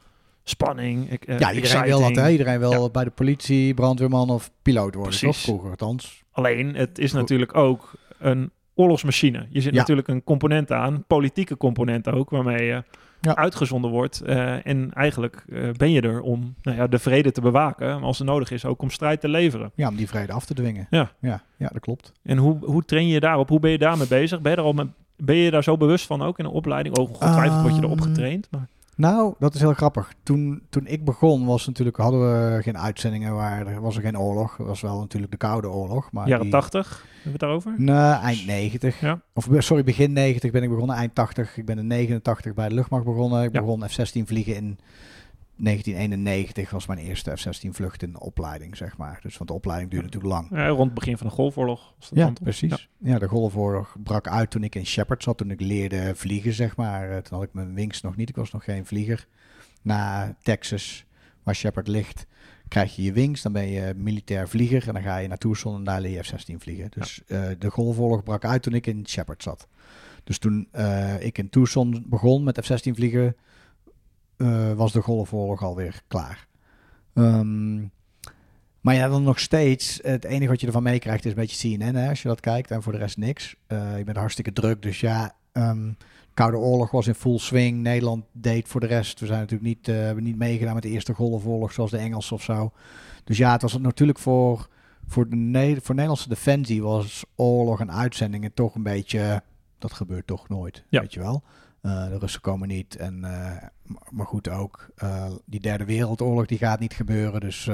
spanning. Ik, eh, ja, iedereen wil dat, hè? Iedereen wil Ja. bij de politie, brandweerman of piloot worden, Precies. toch? Vroeger althans. Alleen, het is natuurlijk ook een oorlogsmachine. Je zit natuurlijk een component aan, politieke component ook, waarmee je Ja. uitgezonden wordt. Eh, en eigenlijk eh, ben je er om nou ja, de vrede te bewaken, maar als het nodig is ook om strijd te leveren. Ja, om die vrede af te dwingen. Ja. Ja, ja dat klopt. En hoe, hoe train je daarop? Hoe ben je daarmee bezig? Ben je, er al met, ben je daar zo bewust van ook in een opleiding? Oh, ongetwijfeld word je erop Ehm, getraind. Maar, Nou, dat is heel grappig. Toen, toen ik begon was natuurlijk, hadden we geen uitzendingen waar er was er geen oorlog. Het was wel natuurlijk de Koude Oorlog. Maar jaren die- 80, hebben we het daarover? Nee, eind 90. Ja. Of sorry, begin 90 ben ik begonnen. Eind 80. Ik ben in 89 bij de luchtmacht begonnen. Ik Ja. begon F-16 vliegen in 1991. Was mijn eerste F-16 vlucht in de opleiding, zeg maar. Dus want de opleiding duurde natuurlijk lang. Ja, rond het begin van de Golfoorlog. Was dat Ja, precies. Ja. de Golfoorlog brak uit toen ik in Shepard zat. Toen ik leerde vliegen, zeg maar. Eh, Toen had ik mijn wings nog niet. Ik was nog geen vlieger. Na Texas, waar Shepard ligt, krijg je je wings. Dan ben je militair vlieger. En dan ga je naar Tucson en daar leer je F-16 vliegen. Dus eh, de Golfoorlog brak uit toen ik in Shepard zat. Dus toen eh, ik in Tucson begon met F-16 vliegen, eh, was de Golfoorlog alweer klaar. Ehm, maar ja, dan nog steeds, het enige wat je ervan meekrijgt is een beetje CNN, hè, als je dat kijkt. En voor de rest niks. Eh je bent hartstikke druk, dus ja... ehm, Koude Oorlog was in full swing. Nederland deed voor de rest. We zijn natuurlijk niet, eh, hebben niet meegedaan met de Eerste Golfoorlog zoals de Engelsen of zo. Dus ja, het was natuurlijk voor, voor, de Ne- voor Nederlandse defensie was oorlog en uitzendingen toch een beetje... Dat gebeurt toch nooit, Ja. weet je wel. Eh, de Russen komen niet. En, eh, maar- goed ook, eh, die derde wereldoorlog die gaat niet gebeuren. Dus,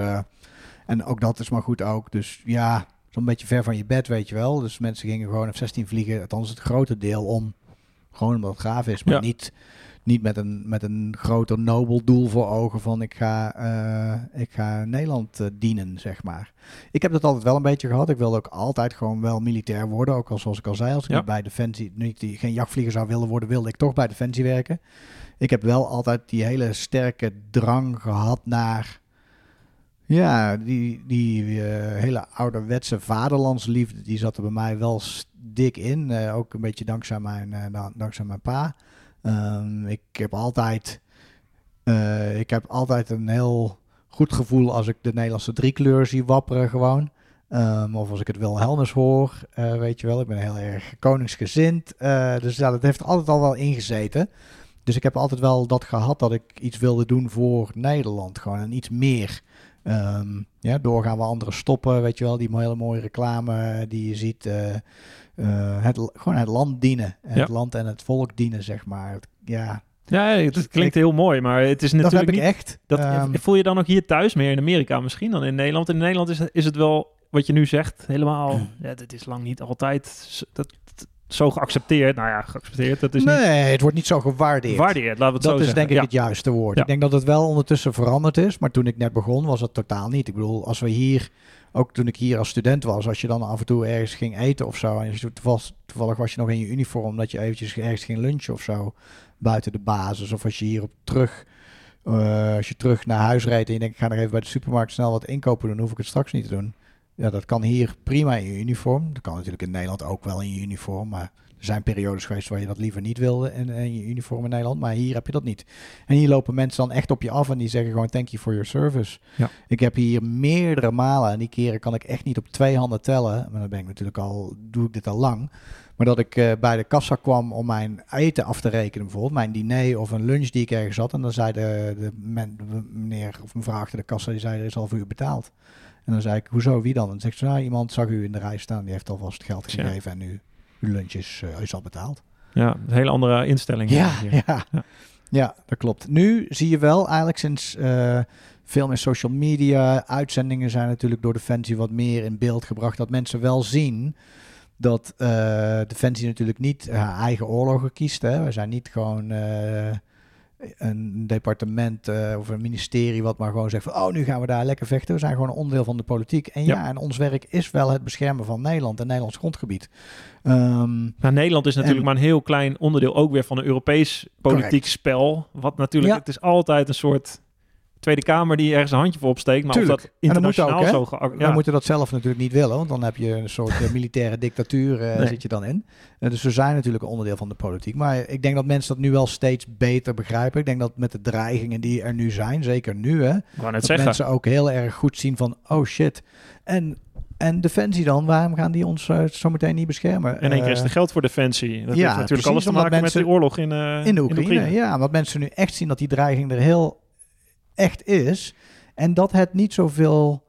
en ook dat is maar goed ook. Dus ja, zo'n beetje ver van je bed, weet je wel. Dus mensen gingen gewoon F-16 vliegen. Althans het grote deel om... Gewoon omdat het gaaf is, maar Ja. niet, niet met, een, met een groter nobel doel voor ogen van ik ga, eh, ik ga Nederland eh, dienen, zeg maar. Ik heb dat altijd wel een beetje gehad. Ik wilde ook altijd gewoon wel militair worden. Ook al zoals ik al zei, als ik Ja. niet bij Defensie, niet die, geen jachtvlieger zou willen worden, wilde ik toch bij Defensie werken. Ik heb wel altijd die hele sterke drang gehad naar... Ja, die, die eh, hele ouderwetse vaderlandsliefde, die zat er bij mij wel dik in. Ook een beetje dankzij mijn, dan- dankzij mijn pa. Ehm, ik heb altijd, eh, ik heb altijd een heel goed gevoel als ik de Nederlandse driekleur zie wapperen gewoon. Ehm, of als ik het Wilhelmus hoor, eh, weet je wel. Ik ben heel erg koningsgezind. Eh, dus ja, dat heeft altijd al wel ingezeten. Dus ik heb altijd wel dat gehad dat ik iets wilde doen voor Nederland. Gewoon en iets meer. Ehm, ja, doorgaan we anderen stoppen, weet je wel. Die hele mooie reclame die je ziet. Eh, het, gewoon het land dienen. Het land en het volk dienen, zeg maar. Ja, Ja, het klinkt heel mooi, maar het is dat heb natuurlijk ik niet... echt. Dat, Ehm, voel je dan ook hier thuis meer in Amerika misschien dan in Nederland? In Nederland is, is het wel, wat je nu zegt, helemaal... Ja, dat is lang niet altijd dat, zo geaccepteerd. Nou ja, geaccepteerd, dat is nee, het wordt niet zo gewaardeerd. niet waardeerd, laten we het Dat zo is zeggen. denk ik ja. het juiste woord. Ja. Ik denk dat het wel ondertussen veranderd is. Maar toen ik net begon was het totaal niet. Ik bedoel, als we hier, ook toen ik hier als student was, als je dan af en toe ergens ging eten of zo. En je, toevallig, toevallig was je nog in je uniform, dat je eventjes ergens ging lunchen of zo. Buiten de basis. Of als je hier op terug, eh, als je terug naar huis reed en je denkt, ik ga nog even bij de supermarkt snel wat inkopen doen, hoef ik het straks niet te doen. Ja, dat kan hier prima in je uniform. Dat kan natuurlijk in Nederland ook wel in je uniform, maar er zijn periodes geweest waar je dat liever niet wilde in, in je uniform in Nederland, maar hier heb je dat niet. En hier lopen mensen dan echt op je af en die zeggen gewoon thank you for your service. Ja. Ik heb hier meerdere malen, en die keren kan ik echt niet op twee handen tellen, maar dan ben ik natuurlijk al, doe ik dit al lang. Maar dat ik eh, bij de kassa kwam om mijn eten af te rekenen, bijvoorbeeld mijn diner of een lunch die ik ergens had. En dan zei de, de, men- de meneer of mevrouw achter de kassa, die zei, er is al voor u betaald. En dan zei ik, hoezo, wie dan? En dan zegt ze, nou, iemand zag u in de rij staan, die heeft alvast geld gegeven en u, uw lunch is, eh, is al betaald. Ja, een hele andere instelling. Ja, hier. ja. Ja. ja. dat klopt. Nu zie je wel eigenlijk sinds eh, veel meer social media, uitzendingen zijn natuurlijk door Defensie wat meer in beeld gebracht. Dat mensen wel zien dat eh, Defensie natuurlijk niet haar eigen oorlogen kiest. Hè. We zijn niet gewoon een departement eh, of een ministerie wat maar gewoon zegt van oh nu gaan we daar lekker vechten. We zijn gewoon een onderdeel van de politiek. En ja, Ja. en ons werk is wel het beschermen van Nederland en Nederlands grondgebied. Ehm, Nou, Nederland is natuurlijk En- maar een heel klein onderdeel ook weer van een Europees politiek Correct. spel. Wat natuurlijk, Ja. het is altijd een soort Tweede Kamer die ergens een handje voor opsteekt. Maar Tuurlijk. of dat En internationaal ook, zo... gea- We Ja. moeten dat zelf natuurlijk niet willen, want dan heb je een soort eh, militaire dictatuur Nee. zit je dan in. Eh, dus we zijn natuurlijk een onderdeel van de politiek. Maar ik denk dat mensen dat nu wel steeds beter begrijpen. Ik denk dat met de dreigingen die er nu zijn, zeker nu, hè, dat zeggen. mensen ook heel erg goed zien van, oh shit. En, en Defensie dan, waarom gaan die ons zo meteen niet beschermen? In één keer is er geld voor defensie. Dat ja, heeft natuurlijk precies, alles te maken mensen- met die oorlog in, in de Oekraïne. Ja, omdat mensen nu echt zien dat die dreiging er heel echt is. En dat het niet zoveel.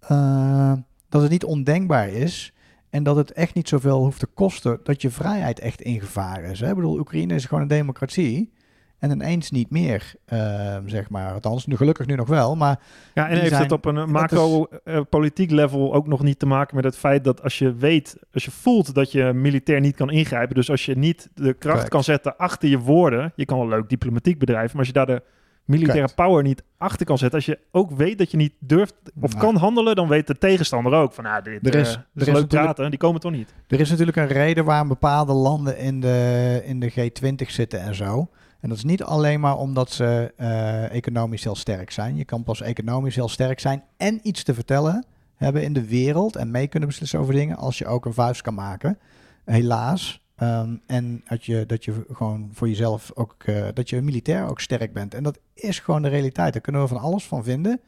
eh, dat het niet ondenkbaar is. En dat het echt niet zoveel hoeft te kosten. Dat je vrijheid echt in gevaar is. Hè? Ik bedoel, Oekraïne is gewoon een democratie. En ineens niet meer, eh, zeg maar. Althans, nu gelukkig nu nog wel. Maar Ja, en heeft zijn- het op een eh, macro-politiek level ook nog niet te maken met het feit dat als je weet, als je voelt dat je militair niet kan ingrijpen, dus als je niet de kracht Correct. kan zetten achter je woorden, je kan wel leuk diplomatiek bedrijven, maar als je daar de militaire power niet achter kan zetten, als je ook weet dat je niet durft of Nou. kan handelen, dan weet de tegenstander ook van, nou, dit, Er is- eh, er dit is is leuk praten, die komen toch niet. Er is natuurlijk een reden waarom bepaalde landen in de, in de G20 zitten en zo. En dat is niet alleen maar omdat ze eh, economisch heel sterk zijn. Je kan pas economisch heel sterk zijn en iets te vertellen hebben in de wereld en mee kunnen beslissen over dingen als je ook een vuist kan maken. Helaas. Ehm, en dat je, dat je gewoon voor jezelf ook, eh, dat je militair ook sterk bent. En dat is gewoon de realiteit. Daar kunnen we van alles van vinden.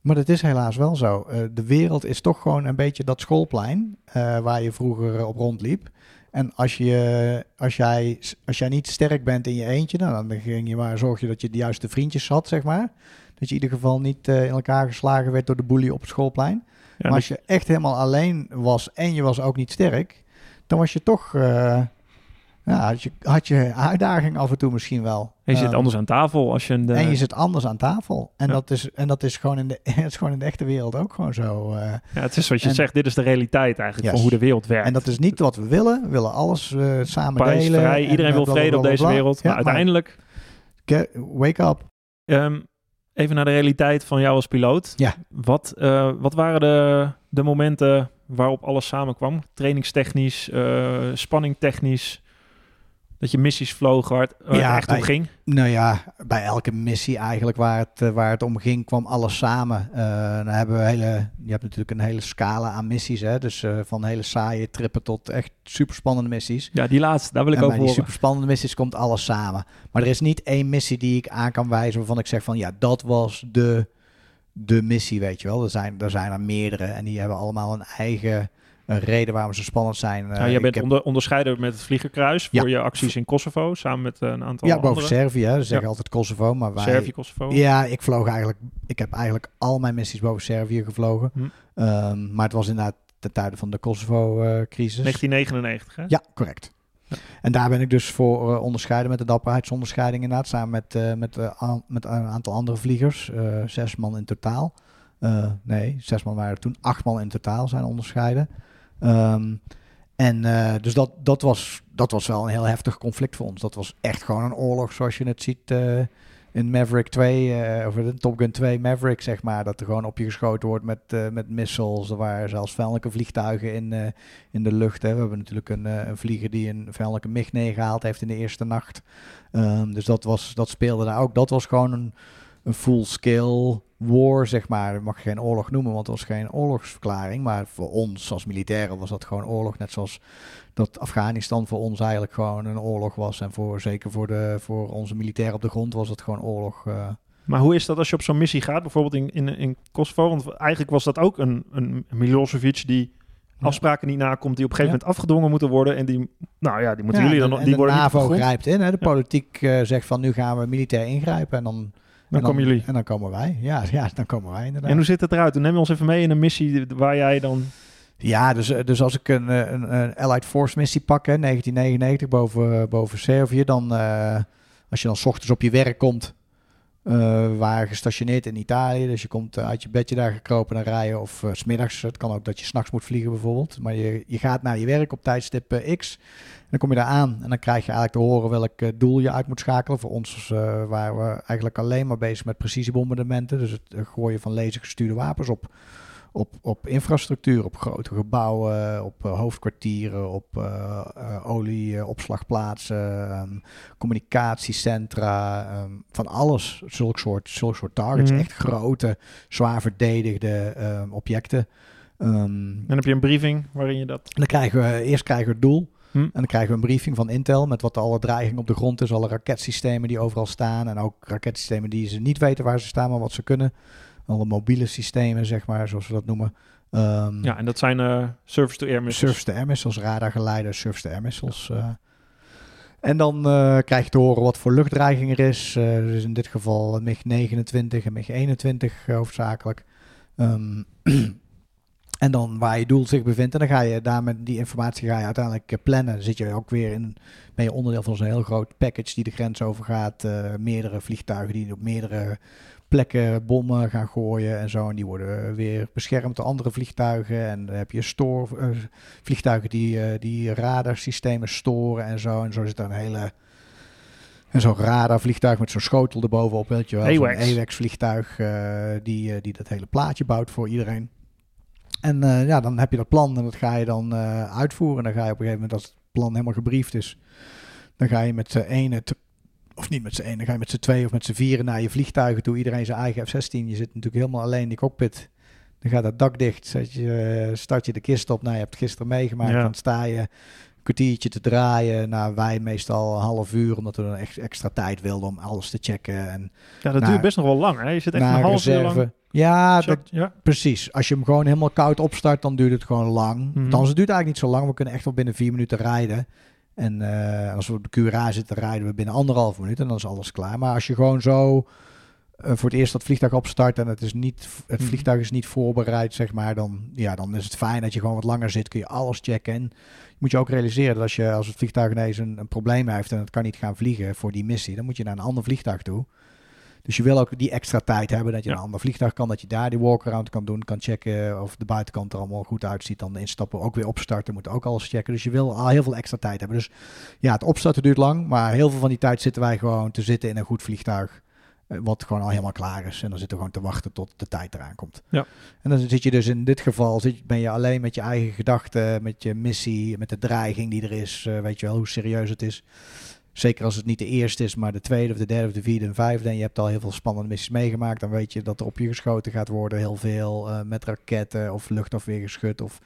Maar dat is helaas wel zo. Eh, de wereld is toch gewoon een beetje dat schoolplein eh, waar je vroeger op rondliep. En als, je, als, jij, als jij niet sterk bent in je eentje, nou, dan ging je maar zorg je dat je de juiste vriendjes had, zeg maar. Dat je in ieder geval niet in elkaar geslagen werd door de bully op het schoolplein. Ja, maar als je echt helemaal alleen was en je was ook niet sterk, dan was je toch, ja, had je, had je uitdaging af en toe misschien wel. en je zit Ehm, anders aan tafel als je een... de- en je zit anders aan tafel. En, Ja. dat, is, en dat is gewoon in de, het is gewoon in de echte wereld ook gewoon zo. eh. ja, het is zoals je en- zegt, dit is de realiteit eigenlijk Yes. van hoe de wereld werkt. en dat is niet wat we willen. We willen alles eh, samen Prijs, delen. vrij, en, iedereen wil vrede op deze wereld, Ja, maar uiteindelijk... Get- wake up. Ehm, even naar de realiteit van jou als piloot. Ja. Wat, wat waren de, de momenten waarop alles samenkwam? Trainingstechnisch, eh spanningtechnisch. Dat je missies vloog waar het, waar Ja, het echt om bij- ging. Nou ja, bij elke missie eigenlijk waar het, eh, waar het om ging, kwam alles samen. Dan hebben we hele, je hebt natuurlijk een hele scala aan missies. Hè? Dus van hele saaie trippen tot echt superspannende missies. Ja, die laatste, daar wil ik en over bij die horen. superspannende missies komt alles samen. Maar er is niet één missie die ik aan kan wijzen waarvan ik zeg van ja, dat was de, de missie, weet je wel. Er zijn, er zijn er meerdere en die hebben allemaal een eigen eh, reden waarom ze spannend zijn. Eh, Ja, jij ik bent heb- onder, onderscheider met het Vliegerkruis voor Ja. je acties in Kosovo, samen met eh, een aantal ja, boven. Servië. Ze zeggen Ja. altijd Kosovo, maar wij... Servië, Kosovo. Ja, ik vloog eigenlijk. Ik heb eigenlijk al mijn missies boven Servië gevlogen. Hm. Ehm, maar het was inderdaad ten tijde van de Kosovo-crisis. 1999, hè? ja, correct. En daar ben ik dus voor eh, onderscheiden met de dapperheidsonderscheiding inderdaad. Samen met, eh, met, eh, met een aantal andere vliegers. zes man in totaal. Nee, zes man waren er toen. Acht man in totaal zijn onderscheiden. Ehm, en dus dat, dat, was, dat was wel een heel heftig conflict voor ons. Dat was echt gewoon een oorlog zoals je het ziet in Maverick 2, eh, of in Top Gun 2 Maverick, zeg maar. Dat er gewoon op je geschoten wordt met, eh, met missiles. Er waren zelfs vijandelijke vliegtuigen in, eh, in de lucht. Hè. We hebben natuurlijk een, een vlieger die een vijandelijke MiG neergehaald heeft in de eerste nacht. Ehm, dus dat, was, dat speelde daar ook. Dat was gewoon een, een full-scale war, zeg maar. Dat mag je geen oorlog noemen, want het was geen oorlogsverklaring. Maar voor ons als militairen was dat gewoon oorlog. Net zoals dat Afghanistan voor ons eigenlijk gewoon een oorlog was. En voor, zeker voor, de, voor onze militairen op de grond was het gewoon oorlog. eh. Maar hoe is dat als je op zo'n missie gaat, bijvoorbeeld in, in, in Kosovo? Want eigenlijk was dat ook een, een Milosevic die afspraken niet nakomt, die op een gegeven Ja. moment afgedwongen moeten worden. En die, nou ja, die moeten Ja, jullie dan, en die de worden niet NAVO grond. grijpt in. Hè? De Ja. politiek eh, zegt van nu gaan we militair ingrijpen. En dan, Dan en komen jullie. En dan komen wij. Ja, ja dan komen wij inderdaad. En hoe zit het eruit? Neem ons even mee in een missie waar jij dan... Ja, dus, eh, dus als ik een, eh, een, een Allied Force missie pak, hè, 1999 boven, boven Servië, dan eh, als je dan 's ochtends op je werk komt, eh waar gestationeerd in Italië, dus je komt eh, uit je bedje daar gekropen naar rijden, of s smiddags, het kan ook dat je s'nachts moet vliegen bijvoorbeeld, maar je, je gaat naar je werk op tijdstip X, en dan kom je daar aan en dan krijg je eigenlijk te horen welk doel je uit moet schakelen. Voor ons waren we eigenlijk alleen maar bezig met precisiebombardementen, dus het gooien van lasergestuurde wapens op op, op infrastructuur, op grote gebouwen, op hoofdkwartieren, op uh, uh, olieopslagplaatsen, um, communicatiecentra, um, van alles. Zulk soort, zulk soort targets. Mhm. Echt grote, zwaar verdedigde um, objecten. en dan heb je een briefing waarin je dat... En dan krijgen we, eerst krijgen we het doel. Hm. En dan krijgen we een briefing van Intel met wat alle dreiging op de grond is, alle raketsystemen die overal staan en ook raketsystemen die ze niet weten waar ze staan, maar wat ze kunnen. Alle mobiele systemen, zeg maar, zoals we dat noemen. Um, ja, en dat zijn uh, surface-to-air missiles. Surface-to-air missiles, radargeleiders, surface-to-air missiles. Uh. En dan uh, krijg je te horen wat voor luchtdreiging er is. Dus in dit geval MiG-29 en MiG-21 hoofdzakelijk. Um, En dan waar je doel zich bevindt. En dan ga je daar met die informatie ga je uiteindelijk plannen. Dan zit je ook weer in, ben je onderdeel van zo'n heel groot package die de grens overgaat. Meerdere vliegtuigen die op meerdere plekken bommen gaan gooien en zo. En die worden weer beschermd door andere vliegtuigen. En dan heb je stoor, uh, vliegtuigen die, uh, die radarsystemen storen en zo. En zo zit er een hele... En zo'n radarvliegtuig met zo'n schotel erbovenop, weet je wel. Zo'n AWACS vliegtuig die, die dat hele plaatje bouwt voor iedereen. En uh, ja, dan heb je dat plan en dat ga je dan uh, uitvoeren. Dan ga je op een gegeven moment, als het plan helemaal gebriefd is, dan ga je met z'n ene, of niet met z'n ene, dan ga je met z'n twee of met z'n vieren naar je vliegtuigen toe. Iedereen zijn eigen F-16. Je zit natuurlijk helemaal alleen in die cockpit. Dan gaat dat dak dicht, zet je, uh, start je de kist op. Nou, je hebt het gisteren meegemaakt. Ja. Dan sta je een kwartiertje te draaien. Nou, wij meestal een half uur, omdat we dan echt extra tijd wilden om alles te checken. En ja, dat naar, duurt best nog wel lang. Hè? Je zit echt een half reserve. uur lang. Ja, dat, ja, precies. Als je hem gewoon helemaal koud opstart, dan duurt het gewoon lang. Mhm. Althans, het duurt eigenlijk niet zo lang. We kunnen echt wel binnen vier minuten rijden. En uh, als we op de QRA zitten, rijden we binnen anderhalf minuut en dan is alles klaar. Maar als je gewoon zo uh, voor het eerst dat vliegtuig opstart en het, is niet, het Mhm. vliegtuig is niet voorbereid, zeg maar, dan, ja, dan is het fijn dat je gewoon wat langer zit. Kun je alles checken. En je moet je ook realiseren dat als, je, als het vliegtuig ineens een, een probleem heeft en het kan niet gaan vliegen voor die missie, dan moet je naar een ander vliegtuig toe. Dus je wil ook die extra tijd hebben dat je Ja. een ander vliegtuig kan, dat je daar die walkaround kan doen, kan checken of de buitenkant er allemaal goed uitziet. Dan instappen, ook weer opstarten, moet ook alles checken. Dus je wil al heel veel extra tijd hebben. Dus ja, het opstarten duurt lang, maar heel veel van die tijd zitten wij gewoon te zitten in een goed vliegtuig. eh, Wat gewoon al helemaal klaar is. En dan zitten we gewoon te wachten tot de tijd eraan komt. Ja. En dan zit je dus in dit geval, zit, ben je alleen met je eigen gedachten, met je missie, met de dreiging die er is. eh, weet je wel hoe serieus het is. Zeker als het niet de eerste is, maar de tweede of de derde of de vierde en vijfde. En je hebt al heel veel spannende missies meegemaakt. Dan weet je dat er op je geschoten gaat worden. Heel veel eh, met raketten of luchtafweergeschut. Of,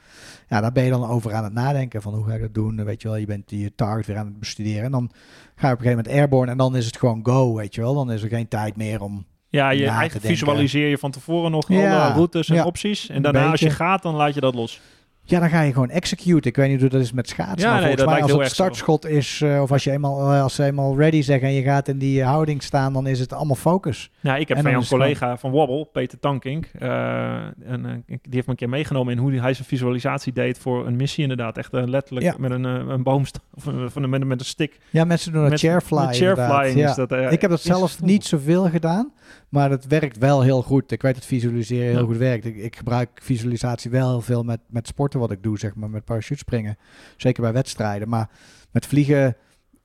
ja, daar ben je dan over aan het nadenken. Van hoe ga ik dat doen? Weet je wel, je bent je target weer aan het bestuderen. En dan ga je op een gegeven moment airborne. En dan is het gewoon go, weet je wel. Dan is er geen tijd meer om... Ja, je na te eigen denken. visualiseer je van tevoren nog Ja, alle routes en ja. opties. En daarna als je gaat, dan laat je dat los. Ja, dan ga je gewoon execute. Ik weet niet hoe dat is met schaatsen. Ja, maar nee, volgens dat mij als het startschot is, eh, of als, je eenmaal, eh, als ze eenmaal ready zeggen en je gaat in die houding staan, dan is het allemaal focus. Ja, ik heb van dan jou een is het collega van Wobble, Peter Tankink. eh, en, eh, die heeft me een keer meegenomen in hoe hij zijn visualisatie deed voor een missie inderdaad. Echt eh, letterlijk Ja. met een, eh, een of een, van een, met, een- met een stick. Ja, mensen doen met, chairfly. met is dat. eh, ik heb dat zelf niet zoveel gedaan, maar het werkt wel heel goed. Ik weet dat visualiseren heel Ja. goed werkt. Ik, ik gebruik visualisatie wel heel veel met, met sporten wat ik doe, zeg maar, met parachutespringen. Zeker bij wedstrijden. Maar met vliegen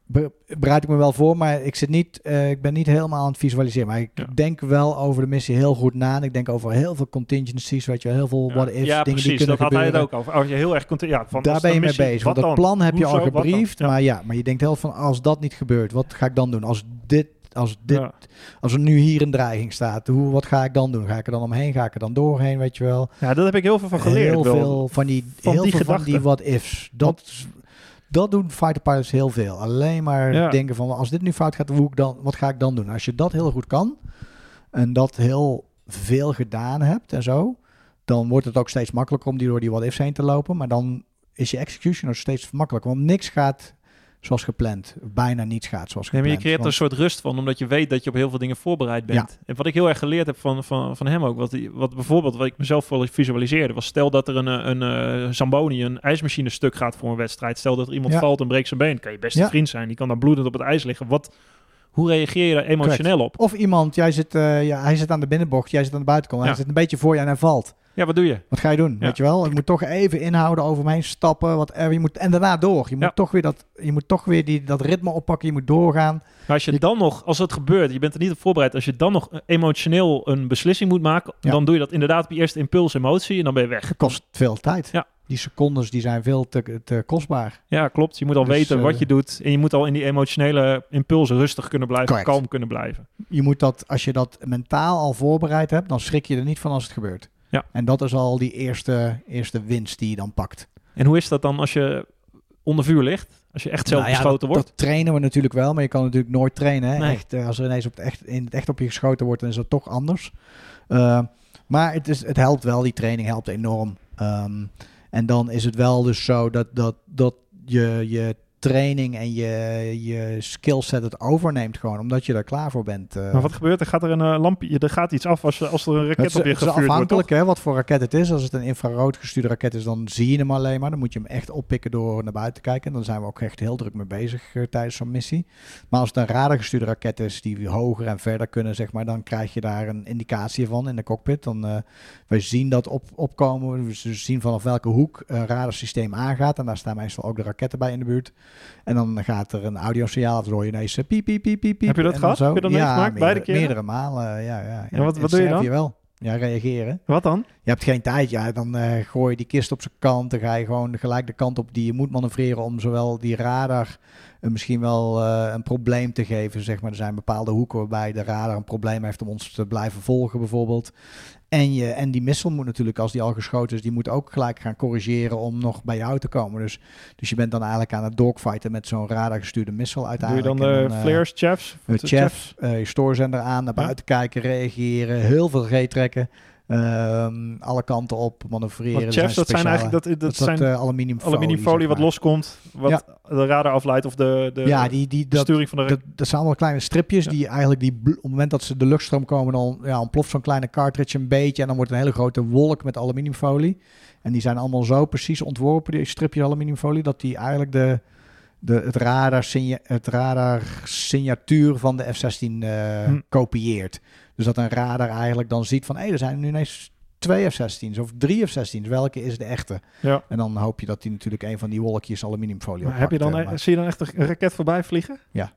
be- bereid ik me wel voor, maar ik, zit niet, eh, ik ben niet helemaal aan het visualiseren. Maar ik Ja. denk wel over de missie heel goed na. En ik denk over heel veel contingencies, weet je heel veel Ja, what-ifs, ja, dingen die precies. kunnen Dat had hij het ook over. Als je heel erg... Ja, van, Daar ben je mee bezig. wat Want dat dan? plan heb je al gebriefd. Maar ja, maar je denkt heel van als dat niet gebeurt, wat ga ik dan doen? Als dit, als dit, Ja. als er nu hier een dreiging staat, hoe, wat ga ik dan doen? Ga ik er dan omheen? Ga ik er dan doorheen? Weet je wel? ja, daar heb ik heel veel van geleerd. heel wel. veel van die, van heel die veel van die what ifs. Dat, dat doen fighter pilots heel veel. Alleen maar Ja. denken van als dit nu fout gaat, hoe ik dan, wat ga ik dan doen? Als je dat heel goed kan en dat heel veel gedaan hebt en zo, dan wordt het ook steeds makkelijker om die door die what ifs heen te lopen. Maar dan is je execution ook steeds makkelijker. Want niks gaat zoals gepland. Bijna niets gaat zoals maar je creëert er een soort rust van, omdat je weet dat je op heel veel dingen voorbereid bent. En wat ik heel erg geleerd heb van, van, van hem ook, wat, wat bijvoorbeeld wat ik mezelf wel visualiseerde, was stel dat er een, eh, een, eh Zamboni, een ijsmachine stuk gaat voor een wedstrijd. Stel dat er iemand Ja. valt en breekt zijn been. Kan je beste Ja. vriend zijn, die kan dan bloedend op het ijs liggen. Wat, hoe reageer je daar emotioneel op? Of iemand, jij zit, eh, ja, hij zit aan de binnenbocht, jij zit aan de buitenkant. Hij zit een beetje voor je en hij valt. Ja, wat doe je? Wat ga je doen? Ja. Weet je wel? Ik moet toch even inhouden, over heen stappen, whatever. Je moet, en daarna door. Je moet Ja. toch weer, dat, je moet toch weer die, dat ritme oppakken. Je moet doorgaan. Maar als je dan nog, als het gebeurt, je bent er niet op voorbereid. Als je dan nog emotioneel een beslissing moet maken, Ja. dan doe je dat inderdaad op je eerste impuls, emotie en dan ben je weg. Het kost veel tijd. Ja. Die secondes die zijn veel te, te kostbaar. Ja, klopt. Je moet al Dus, weten eh, wat je doet en je moet al in die emotionele impulsen rustig kunnen blijven, Correct. kalm kunnen blijven. Je moet dat, als je dat mentaal al voorbereid hebt, dan schrik je er niet van als het gebeurt. Ja. En dat is al die eerste, eerste winst die je dan pakt. En hoe is dat dan als je onder vuur ligt? Als je echt zelf Nou ja, beschoten dat, wordt? Dat trainen we natuurlijk wel, maar je kan natuurlijk nooit trainen. Hè? Nee. Echt, eh, als er ineens op het echt, in het echt op je geschoten wordt, dan is dat toch anders. Uh, maar het, is, het helpt wel, die training helpt enorm. Um, en dan is het wel dus zo dat, dat, dat je, je training en je, je skillset het overneemt gewoon, omdat je er klaar voor bent. Uh. Maar wat gebeurt er? Gaat er een uh, lampje, er gaat iets af als, als er een raket is, op je het is gevuurd afhankelijk wordt, hè, wat voor raket het is. Als het een infrarood gestuurde raket is, dan zie je hem alleen maar. Dan moet je hem echt oppikken door naar buiten te kijken. En dan zijn we ook echt heel druk mee bezig uh, tijdens zo'n missie. Maar als het een radargestuurde raket is die hoger en verder kunnen, zeg maar, dan krijg je daar een indicatie van in de cockpit. Dan, wij zien dat op, opkomen. We zien vanaf welke hoek een radarsysteem aangaat. En daar staan meestal ook de raketten bij in de buurt. En dan gaat er een audiosignaal af, hoor je ineens piep, piep, piep, piep. Heb je dat gehad? Zo. Heb je dat ja, meegemaakt? meerdere, Beide? Meerdere malen, ja. ja. En wat- wat doe je dan? Servië wel. Ja, reageren. Wat dan? Je hebt geen tijd, ja. Dan uh, gooi je die kist op zijn kant. Dan ga je gewoon gelijk de kant op die je moet manoeuvreren om zowel die radar uh, misschien wel uh, een probleem te geven. Zeg maar. Er zijn bepaalde hoeken waarbij de radar een probleem heeft om ons te blijven volgen, bijvoorbeeld. En, je, en die missile moet natuurlijk, als die al geschoten is, die moet ook gelijk gaan corrigeren om nog bij jou te komen. Dus, dus je bent dan eigenlijk aan het dogfighten met zo'n radargestuurde missile Doe je uiteindelijk. dan de dan, uh, flares, chaffs? de chef, uh, je stoorzender aan, naar buiten kijken, reageren, heel veel G-trekken. Um, alle kanten op, manoeuvreren. Want chefs, dat zijn eigenlijk dat, dat, dat zijn uh, aluminiumfolie, aluminiumfolie zeg wat loskomt, wat ja. de radar afleidt of de, de, ja, die, die, de dat, sturing van de... Dat, dat zijn allemaal kleine stripjes ja. die eigenlijk die, op het moment dat ze de luchtstroom komen, dan ja, ontploft zo'n kleine cartridge een beetje en dan wordt een hele grote wolk met aluminiumfolie. En die zijn allemaal zo precies ontworpen, die stripjes aluminiumfolie, dat die eigenlijk de, de, het, radar het radar signatuur van de F-16 uh, hm. kopieert. Dus dat een radar eigenlijk dan ziet van, hé, hey, er zijn nu ineens twee F-16's of drie F-16's. Welke is de echte? Ja. En dan hoop je dat die natuurlijk een van die wolkjes aluminiumfolie maar heb je dan, maar... Zie je dan echt een raket voorbij vliegen? Ja,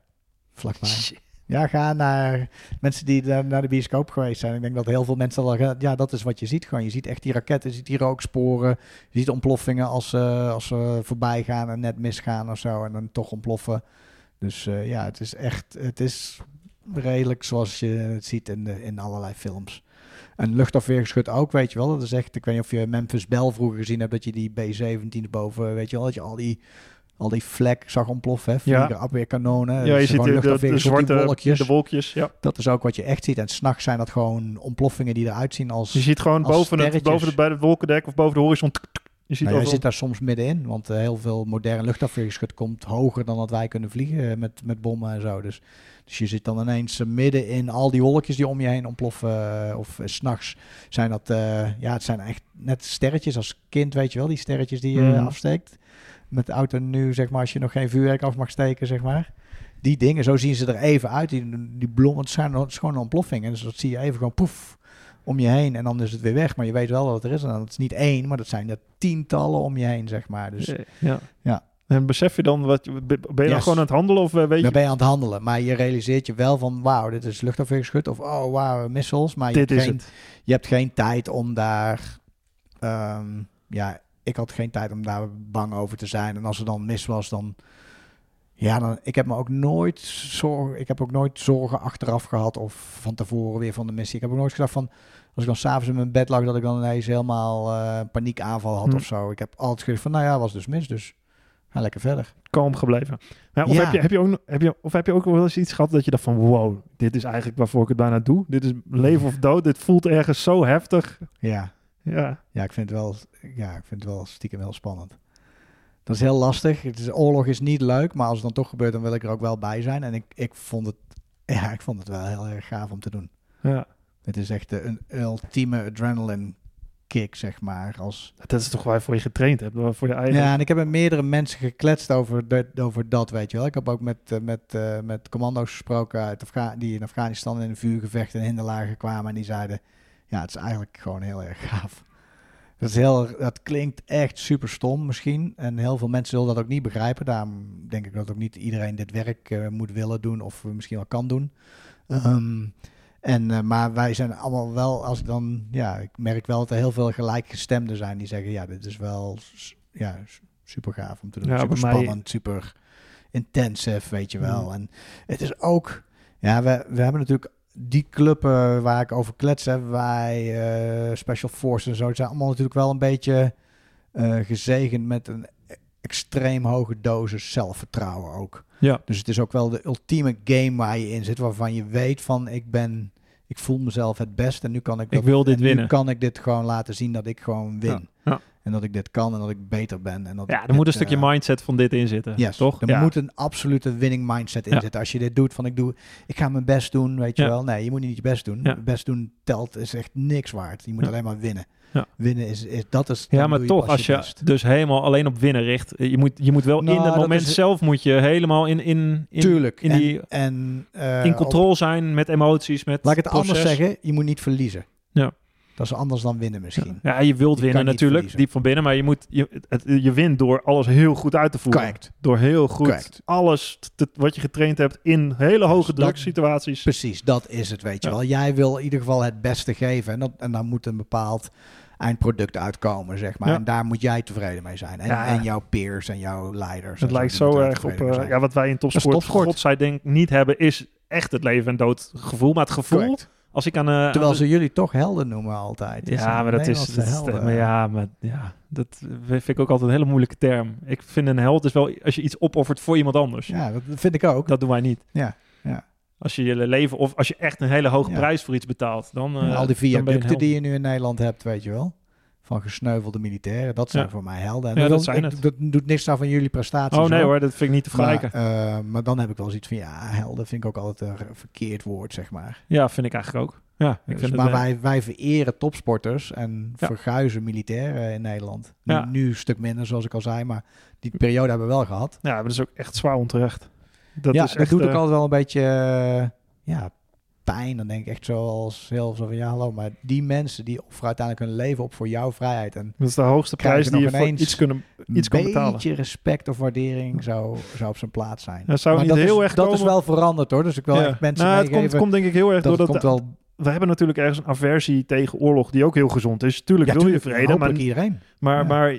vlakbij. Ja, ga naar mensen die naar de bioscoop geweest zijn. Ik denk dat heel veel mensen al... Ja, dat is wat je ziet gewoon. Je ziet echt die raketten, je ziet die rooksporen. Je ziet ontploffingen als, uh, als ze voorbij gaan en net misgaan of zo. En dan toch ontploffen. Dus uh, ja, het is echt... Het is redelijk zoals je het ziet in, de, in allerlei films. En luchtafweergeschut ook, weet je wel. Dat is echt, ik weet niet of je Memphis Bell vroeger gezien hebt, dat je die B-17 boven, weet je wel, dat je al die, al die vlek zag ontploffen, hè, Ja. afweerkanonen. Ja, je ziet de, de, de zwarte wolkjes. de wolkjes. Ja. Dat is ook wat je echt ziet. En s'nachts zijn dat gewoon ontploffingen die eruit zien als... Je ziet gewoon boven, het, boven het, bij het wolkendek of boven de horizon. Je ziet Nou, je zit daar soms middenin, want eh, heel veel moderne luchtafweergeschut komt hoger dan dat wij kunnen vliegen eh, met, met bommen en zo. Dus, dus je zit dan ineens eh, midden in al die wolkjes die om je heen ontploffen. eh, of uh, s'nachts zijn dat, eh, ja, het zijn echt net sterretjes als kind, weet je wel, die sterretjes die je Mhm. afsteekt. Met oud en nu, zeg maar, als je nog geen vuurwerk af mag steken, zeg maar. Die dingen, zo zien ze er even uit. Die, die bloemen, het, zijn, het is gewoon een ontploffing. En dus dat zie je even gewoon poef om je heen. En dan is het weer weg. Maar je weet wel dat het er is. En dat is niet één, maar dat zijn er tientallen om je heen, zeg maar. Dus ja. Ja. En besef je dan, wat, je- ben je dan gewoon aan het handelen of eh, weet je, dan ben je aan het handelen. Maar je realiseert je wel van, wauw, dit is luchtafweergeschut. Of, oh, wauw, missiles. Maar je, dit hebt is geen, het. je hebt geen tijd om daar... ehm, ja, ik had geen tijd om daar bang over te zijn. En als er dan mis was, dan... Ja, dan, ik heb me ook nooit zorgen, ik heb ook nooit zorgen achteraf gehad of van tevoren weer van de missie. Ik heb ook nooit gedacht van, als ik dan s'avonds in mijn bed lag, dat ik dan ineens helemaal eh paniekaanval had Hm. of zo. Ik heb altijd gezegd van, nou ja, was dus mis, dus ga lekker verder. kalm gebleven. Of, Ja. Heb je, heb je ook, heb je, of heb je ook wel eens iets gehad dat je dacht van wow, dit is eigenlijk waarvoor ik het bijna doe. Dit is leven of dood. Dit voelt ergens zo heftig. Ja, Ja, ja, ik vind het wel, ja, ik vind het wel stiekem heel spannend. Dat is heel lastig. Het is, oorlog is niet leuk, maar als het dan toch gebeurt, dan wil ik er ook wel bij zijn. En ik, ik vond het, ja, ik vond het wel heel erg gaaf om te doen. ja. Het is echt een ultieme adrenaline kick, zeg maar. Als, Dat is toch waarvoor je getraind hebt, voor je eigen. Ja, en ik heb met meerdere mensen gekletst over, de, over dat, weet je wel. Ik heb ook met, eh, met, eh, met commando's gesproken uit Afga die in Afghanistan in een vuurgevecht en hinderlagen kwamen. En die zeiden, ja, het is eigenlijk gewoon heel erg gaaf. Dat, is heel, dat klinkt echt super stom misschien. En heel veel mensen zullen dat ook niet begrijpen. Daarom denk ik dat ook niet iedereen dit werk eh, moet willen doen of misschien wel kan doen. Ehm, en, eh, maar wij zijn allemaal wel, als ik dan, ja, ik merk wel dat er heel veel gelijkgestemden zijn die zeggen, ja, dit is wel ja, super gaaf om te doen. Ja, super mij- spannend, super intensive, weet je wel. En het is ook, ja, we, we hebben natuurlijk die club waar ik over klets heb, wij, eh, Special Forces en zo, het zijn allemaal natuurlijk wel een beetje eh, gezegend met een extreem hoge dosis zelfvertrouwen ook. Ja. Dus het is ook wel de ultieme game waar je in zit, waarvan je weet van ik ben, ik voel mezelf het best en nu kan ik Ik wil dit en nu winnen. kan ik dit gewoon laten zien dat ik gewoon win. Ja. Ja. En dat ik dit kan en dat ik beter ben. En dat Ja, er moet een stukje eh, mindset van dit in zitten. Yes, toch? Er Ja. moet een absolute winning mindset in Ja. zitten. Als je dit doet van ik doe, ik ga mijn best doen, weet je wel. Nee, je moet niet je best doen. Best doen telt is echt niks waard. Je moet alleen maar winnen. Ja. Winnen is, is dat is. Ja, maar je toch, als je dus helemaal alleen op winnen richt, eh, je moet, je moet wel Nou, in het dat moment is- zelf moet je helemaal in, in, in, Tuurlijk. in die- en, eh, in op- controle zijn met emoties, met laat ik het proces. anders zeggen, je moet niet verliezen. Dat is anders dan winnen misschien. Ja, je wilt Je winnen natuurlijk, verliezen. diep van binnen, maar je, moet, je, het, je wint door alles heel goed uit te voeren. Correct. Door heel goed Correct. alles te- wat je getraind hebt in hele hoge dat- drugssituaties. Precies, dat is het, weet je Ja. wel. Jij wil in ieder geval het beste geven. En, dat, en dan moet een bepaald eindproduct uitkomen, zeg maar. Ja. En daar moet jij tevreden mee zijn. En, Ja. en jouw peers en jouw leiders. Het lijkt zo er erg op eh, ja, wat wij in topsport, topsport. godzijdank niet hebben, is echt het leven en dood gevoel. Maar het gevoel, Correct. Als ik aan... eh, Terwijl aan ze jullie toch helden noemen altijd. Ja, maar dat is, dat maar ja, maar ja, dat vind ik ook altijd een hele moeilijke term. Ik vind een held is wel als je iets opoffert voor iemand anders. Ja, dat vind ik ook. Dat doen wij niet. Ja, ja. Als je je leven of als je echt een hele hoge Ja. prijs voor iets betaalt, dan eh, Al die je een viaducten die je nu in Nederland hebt, weet je wel. Van gesneuvelde militairen. Dat zijn Ja. voor mij helden. En Ja, dat, zijn ik- het. dat doet niks aan van jullie prestaties. Oh nee hoor. dat vind ik niet te vergelijken. Maar, eh, maar dan heb ik wel zoiets van, ja, helden vind ik ook altijd een verkeerd woord, zeg maar. Ja, vind ik eigenlijk ook. Ja, ik Dus, vind maar het, wij, wij vereren topsporters en Ja. verguizen militairen in Nederland. Nu, Ja. nu een stuk minder, zoals ik al zei, maar die periode hebben we wel gehad. ja, maar dat is ook echt zwaar onterecht. Dat ja, is dat echt, doet ook eh, altijd wel een beetje ja, pijn. Dan denk ik echt zoals heel zo van, ja hallo, maar die mensen die offeren uiteindelijk hun leven op voor jouw vrijheid. En dat is de hoogste prijs die je voor ineens iets, kunnen, iets kan een betalen. beetje respect of waardering zou, zou op zijn plaats zijn. Ja, zou maar niet dat, heel is, erg dat is wel veranderd hoor, dus ik wil Ja. echt mensen nou, het meegeven komt, komt denk ik heel erg dat het doordat komt wel... we hebben natuurlijk ergens een aversie tegen oorlog die ook heel gezond is. Tuurlijk wil je vrede, maar, iedereen. maar, Ja. maar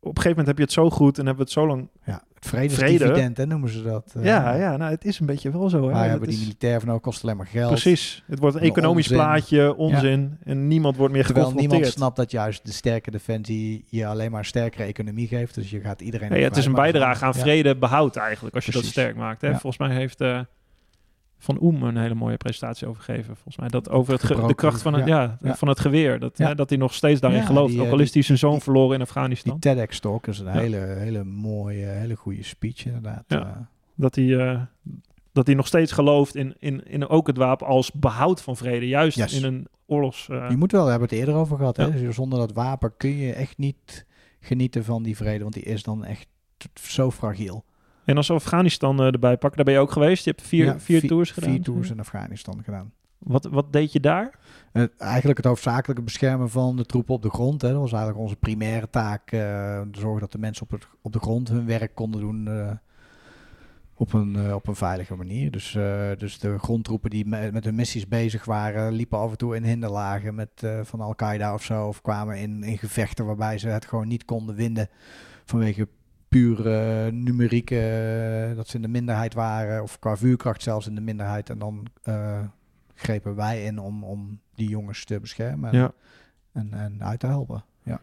op een gegeven moment heb je het zo goed en hebben we het zo lang. Ja, vredesdividend, Vrede. hè, noemen ze dat. eh. ja, ja, nou, het is een beetje wel zo. Hè? Wij Dat hebben die militair van ook kost alleen maar geld. Precies. Het wordt een economisch onzin. plaatje, onzin. En niemand wordt meer Terwijl niemand geconfronteerd. snapt dat juist de sterke defensie je alleen maar een sterkere economie geeft. Dus je gaat iedereen... Nee, het is een bijdrage aan. Ja. vrede behoud eigenlijk, als je dat sterk maakt. Hè? Ja. Volgens mij heeft eh, Van Oem een hele mooie presentatie over gegeven. Volgens mij dat over het ge- de kracht van het, ja. ja. van het geweer. Dat, Ja. hè, dat hij nog steeds daarin gelooft. die, ook eh, al is hij zijn zoon die- verloren in Die Afghanistan. TEDx-talk is een hele, hele mooie, hele goede speech inderdaad. Eh, Dat hij, eh, dat hij nog steeds gelooft in, in, in ook het wapen als behoud van vrede. Juist Yes. in een oorlogs... eh, Je moet wel, we hebben het eerder over gehad. Ja. Hè? Dus zonder dat wapen kun je echt niet genieten van die vrede. Want die is dan echt zo fragiel. En als Afghanistan eh, erbij pakken, daar ben je ook geweest. Je hebt vier, Ja, vier tours gedaan. Vier tours in Afghanistan gedaan. Wat, wat deed je daar? Eh, eigenlijk het hoofdzakelijke beschermen van de troepen op de grond. Hè. Dat was eigenlijk onze primaire taak. eh, zorgen dat de mensen op, het, op de grond hun werk konden doen op, een, op een veilige manier. Dus, dus de grondtroepen die me- met hun missies bezig waren, liepen af en toe in hinderlagen met, van Al-Qaeda of zo. Of kwamen in, in gevechten waarbij ze het gewoon niet konden winnen vanwege pure numerieke, eh, dat ze in de minderheid waren. Of qua vuurkracht zelfs in de minderheid. En dan eh, grepen wij in om, om die jongens te beschermen en, Ja. en, en uit te helpen. Ja.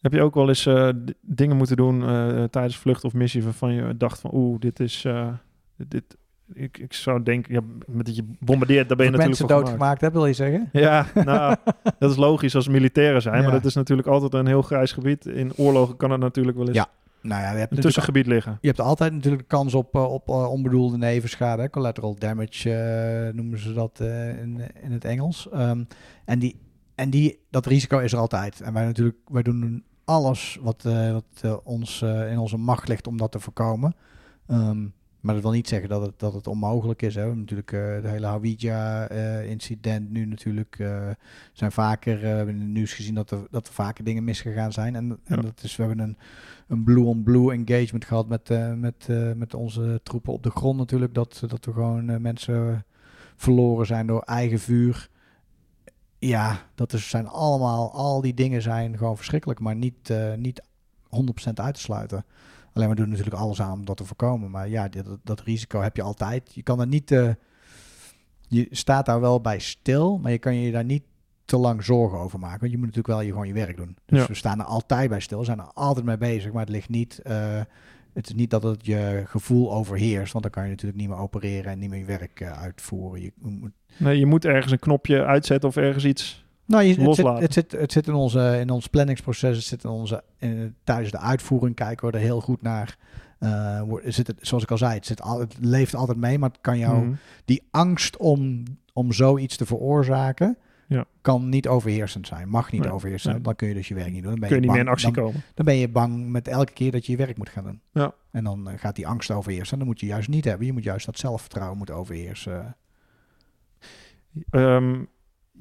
Heb je ook wel eens eh, dingen moeten doen eh, tijdens vlucht of missie waarvan je dacht van oeh, dit is... eh, dit, ik, ik zou denken, ja, met dat je bombardeert, daar ben je Of natuurlijk mensen doodgemaakt, hè, wil je zeggen? Ja, nou, dat is logisch als militairen zijn, Ja. maar dat is natuurlijk altijd een heel grijs gebied. In oorlogen kan het natuurlijk wel eens Ja, Nou ja, je hebt, een tussengebied liggen. je hebt altijd natuurlijk de kans op, eh, op eh, onbedoelde nevenschade. Collateral damage eh, noemen ze dat in, in het Engels. Ehm, en die, en die, dat risico is er altijd. En wij natuurlijk, wij doen alles wat, wat ons in onze macht ligt om dat te voorkomen. Ehm, Maar dat wil niet zeggen dat het, dat het onmogelijk is. Hè. We hebben Natuurlijk eh, de hele Hawija-incident nu natuurlijk. eh, zijn vaker, eh, we hebben in het nieuws gezien dat er, dat er vaker dingen misgegaan zijn. En, en Ja. dat is, we hebben een, een blue-on-blue engagement gehad met, met, met onze troepen op de grond natuurlijk. Dat, dat er gewoon mensen verloren zijn door eigen vuur. Ja, dat is, zijn allemaal, al die dingen zijn gewoon verschrikkelijk, maar niet, niet 100% uit te sluiten. Alleen we doen natuurlijk alles aan om dat te voorkomen. Maar ja, dat, dat risico heb je altijd. Je kan er niet. eh, je staat daar wel bij stil, maar je kan je daar niet te lang zorgen over maken. Want je moet natuurlijk wel je, gewoon je werk doen. Dus Ja. we staan er altijd bij stil, we zijn er altijd mee bezig. Maar het ligt niet. eh, het is niet dat het je gevoel overheerst, want dan kan je natuurlijk niet meer opereren en niet meer je werk eh, uitvoeren. Je moet Nee, je moet ergens een knopje uitzetten of ergens iets. Nou, je, het, zit, het, zit, het zit in, onze, in ons planningsproces, het zit in onze, in, tijdens de uitvoering kijken we er heel goed naar. Eh, zit het, zoals ik al zei, het, zit al, het leeft altijd mee, maar het kan jou, Mhm. die angst om, om zoiets te veroorzaken, Ja. kan niet overheersend zijn, mag niet Nee, overheersend nee. Dan kun je dus je werk niet doen. Dan ben Kun je niet bang, meer in actie dan, komen. dan ben je bang met elke keer dat je je werk moet gaan doen. Ja. En dan eh, gaat die angst overheersen. En dat moet je juist niet hebben. Je moet juist dat zelfvertrouwen moeten overheersen. Ehm,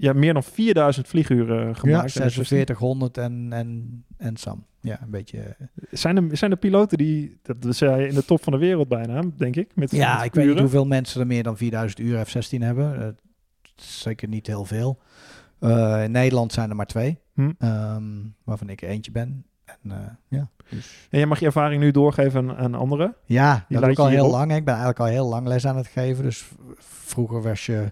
ja, meer dan 4000 vlieguren Ja, gemaakt. En 4600 en, en, en Sam. Ja, een beetje... eh, Zijn er, zijn er piloten die, dat zijn in de top van de wereld bijna, denk ik. Met, Ja, met ik weet niet hoeveel mensen er meer dan 4000 uur F-16 hebben. Eh, zeker niet heel veel. Eh, in Nederland zijn er maar twee, Hm. ehm, waarvan ik eentje ben. En, eh, ja, dus. En jij mag je ervaring nu doorgeven aan, anderen. ja, Die dat doe ik al heel lang. Ik ben eigenlijk al heel lang les aan het geven. Dus vroeger was je,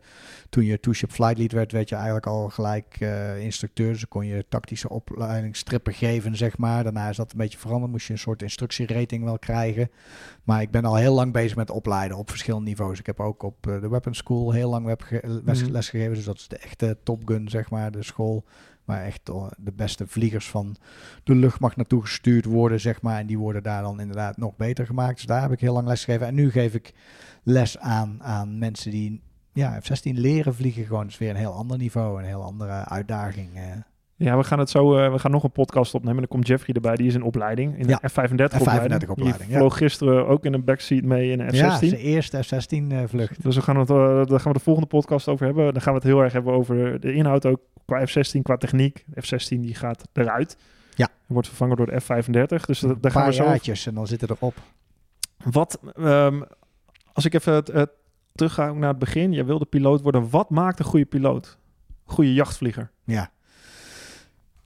toen je two-ship flight lead werd, werd je eigenlijk al gelijk eh, instructeur. Dus kon je tactische opleidingsstrippen geven, zeg maar. Daarna is dat een beetje veranderd. Moest je een soort instructierating wel krijgen. Maar ik ben al heel lang bezig met opleiden op verschillende niveaus. Ik heb ook op eh, de Weapon School heel lang ge- les, Mhm. gegeven. Dus dat is de echte Top Gun, zeg maar, de school. Waar echt eh, de beste vliegers van de luchtmacht naartoe gestuurd worden, zeg maar. En die worden daar dan inderdaad nog beter gemaakt. Dus daar heb ik heel lang les gegeven. En nu geef ik les aan, aan mensen die ja, F-16 leren vliegen. Gewoon is weer een heel ander niveau, een heel andere uitdaging. eh. Ja, we gaan het zo. eh, we gaan nog een podcast opnemen. Dan komt Jeffrey erbij. Die is in opleiding. In Ja, de F35 opleiding. F35-opleiding, Die ja. vloog gisteren ook in een backseat mee in een Ja, F16. zijn eerste F-16 eh, vlucht. Dus we gaan het, daar gaan we de volgende podcast over hebben. Dan gaan we het heel erg hebben over de inhoud ook qua F-16, qua techniek. De F-16 die gaat eruit. Ja. Wordt vervangen door de F-35. Dus daar gaan we zo over. en dan zitten erop. Wat, ehm, als ik even het, het terug ga naar het begin. Je wilde piloot worden. Wat maakt een goede piloot? Goede jachtvlieger. Ja.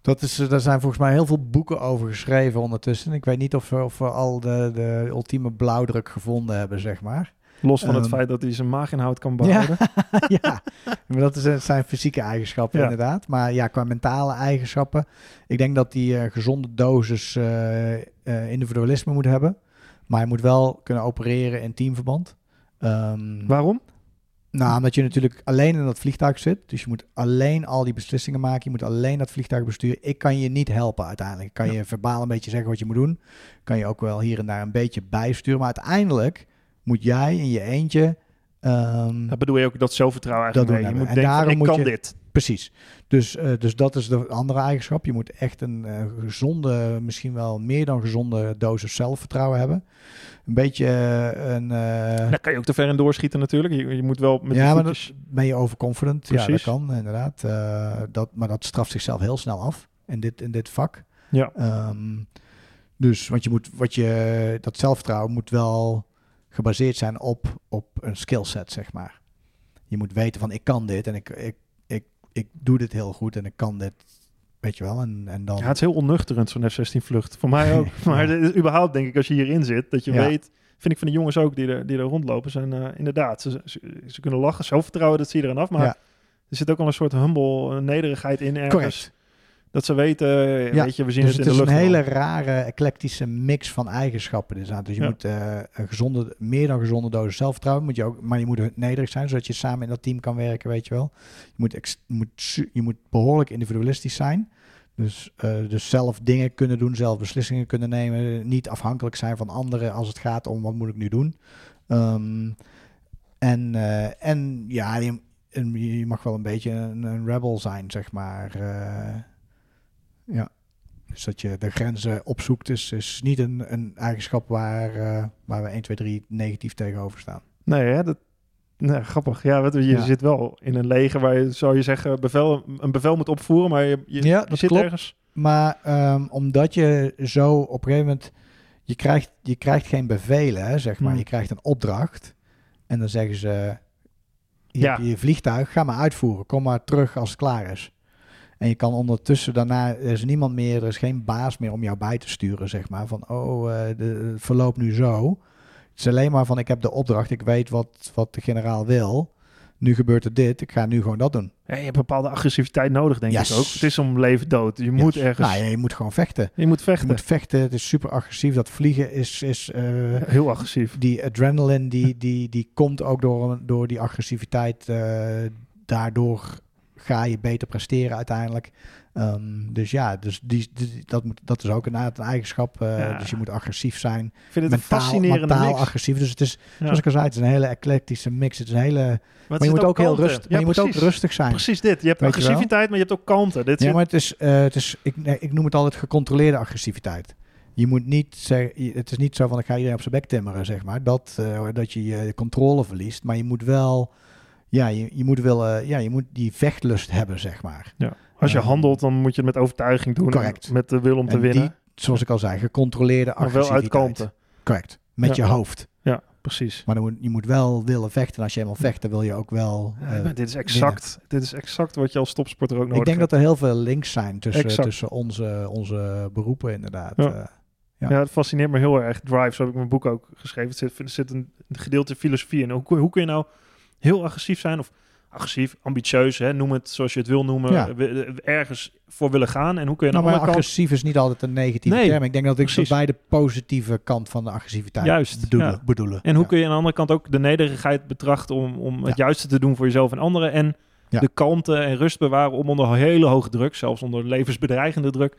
Dat is, eh, daar zijn volgens mij heel veel boeken over geschreven ondertussen. Ik weet niet of we, of we al de, de ultieme blauwdruk gevonden hebben, zeg maar. Los van het Ehm, feit dat hij zijn maaginhoud kan behouden. ja, maar dat is, het zijn fysieke eigenschappen Ja. inderdaad. Maar ja, qua mentale eigenschappen. Ik denk dat die eh, gezonde dosis eh, eh, individualisme moet hebben. Maar hij moet wel kunnen opereren in teamverband. Ehm, Waarom? nou, omdat je natuurlijk alleen in dat vliegtuig zit. Dus je moet alleen al die beslissingen maken. Je moet alleen dat vliegtuig besturen. Ik kan je niet helpen uiteindelijk. Ik kan je verbaal een beetje zeggen wat je moet doen. Kan je ook wel hier en daar een beetje bijsturen. Maar uiteindelijk moet jij in je eentje... ehm, Dat bedoel je ook dat zelfvertrouwen eigenlijk Dat mee. Je moet En denken, daarom ik moet kan je- dit. Precies. Dus, eh, dus dat is de andere eigenschap. Je moet echt een eh, gezonde, misschien wel meer dan gezonde dosis zelfvertrouwen hebben. Een beetje eh, een... Daar kan je ook te ver in doorschieten natuurlijk. Je, je moet wel met ja, maar dat, ben je overconfident? Ja, dat Precies. kan inderdaad. Dat, maar dat straft zichzelf heel snel af in dit, in dit vak. Ja. Ehm, dus want je moet, wat je, dat zelfvertrouwen moet wel gebaseerd zijn op, op een skillset, zeg maar. Je moet weten van ik kan dit en ik, ik, ik, doe dit heel goed en ik kan dit, weet je wel. En, en dan, Ja, het is heel onnuchterend zo'n F-16 vlucht. Voor mij ook. Maar Ja. is überhaupt denk ik als je hierin zit, dat je Ja. weet... Vind ik van de jongens ook die er, die er rondlopen, zijn eh, inderdaad... Ze, ze, ze kunnen lachen, zelfvertrouwen, dat zie je eraan af. Maar Ja. er zit ook al een soort humble eh, nederigheid in ergens. correct. Dat ze weten, Ja, weet je, we zien Dus het het in is de een lucht. hele wel. rare, eclectische mix van eigenschappen. Dus, dus je Ja. moet eh, een gezonde, meer dan gezonde dosis zelfvertrouwen. Moet je ook, maar je moet nederig zijn, zodat je samen in dat team kan werken, weet je wel. Je moet, ex- moet, je moet behoorlijk individualistisch zijn. Dus, eh, dus zelf dingen kunnen doen, zelf beslissingen kunnen nemen. Niet afhankelijk zijn van anderen als het gaat om wat moet ik nu doen. Ehm, en, eh, en ja, je, mag wel een beetje een, een rebel zijn, zeg maar. Ja. Dus dat je de grenzen opzoekt is, is niet een, een eigenschap waar, eh, waar we 1, 2, 3 negatief tegenover staan. Nee, hè? Dat, nee, grappig. Ja, je, Ja. zit wel in een leger waar je, zou je zeggen, bevel, een bevel moet opvoeren, maar je, je, Ja, je dat zit klopt. ergens. Maar ehm, omdat je zo op een gegeven moment... Je krijgt, je krijgt geen bevelen, hè, zeg maar. Hmm. Je krijgt een opdracht. En dan zeggen ze... Je Ja. je vliegtuig, ga maar uitvoeren. Kom maar terug als het klaar is. En je kan ondertussen daarna... Er is niemand meer, er is geen baas meer om jou bij te sturen, zeg maar. Van, oh, eh, de, het verloopt nu zo. Het is alleen maar van, ik heb de opdracht. Ik weet wat, wat de generaal wil. Nu gebeurt er dit. Ik ga nu gewoon dat doen. Ja, je hebt bepaalde agressiviteit nodig, denk Yes. ik ook. Het is om leven dood. Je moet ergens... Nou, ja, je moet gewoon vechten. Je moet Je vechten. moet vechten. Het is super agressief. Dat vliegen is... is eh, Heel agressief. die adrenaline die, die, die komt ook door, door die agressiviteit. eh, daardoor ga je beter presteren uiteindelijk. Ehm, dus ja, dus die, die- dat, moet, dat is ook een, een eigenschap. eh, Ja. Dus je moet agressief zijn. Ik vind het een Mentaal, fascinerende mentaal mix. agressief. Dus het is, Ja. zoals ik al zei, het is een hele eclectische mix. Het is een hele, Maar, je moet ook heel maar Ja, je moet ook rustig zijn. Precies dit. Je hebt Weet agressiviteit, maar je hebt ook kanten. Dit Ja, maar het is, eh, het is ik, nee, ik noem het altijd gecontroleerde agressiviteit. Je moet niet zeggen, het is niet zo van ik ga iedereen op zijn bek timmeren, zeg maar. Dat, eh, dat je je controle verliest. Maar je moet wel, ja, je, je moet wel, eh, ja, je moet die vechtlust hebben, zeg maar. Als je Ehm, handelt, dan moet je het met overtuiging doen. Correct. Met de wil om te En winnen. die, zoals ik al zei, gecontroleerde maar wel agressiviteit. uit kanten. Correct. Met Ja. je hoofd. Ja, precies. Maar dan moet, je moet wel willen vechten. En als je helemaal vecht, dan wil je ook wel. Ja, eh, dit is exact. Dit is exact wat je als topsporter ook nodig ik denk hebt. dat er heel veel links zijn tussen, Exact. tussen onze, onze beroepen, inderdaad. Ja. Eh, ja. Ja. het fascineert me heel erg. Drive, zo heb ik mijn boek ook geschreven. Er zit, er zit een gedeelte filosofie in. Hoe, hoe kun je nou heel agressief zijn of agressief, ambitieus, hè, noem het zoals je het wil noemen, Ja. we- eh, ergens voor willen gaan. En hoe kun je Nou, maar kant... agressief is niet altijd een negatieve Nee, term. Ik denk dat ik precies. bij de positieve kant van de agressiviteit Juist, bedoelen. ja. bedoelen. En hoe Ja. kun je aan de andere kant ook de nederigheid betrachten om, om het juiste te doen voor jezelf en anderen. En de kalmte en rust bewaren om onder hele hoge druk, zelfs onder levensbedreigende druk,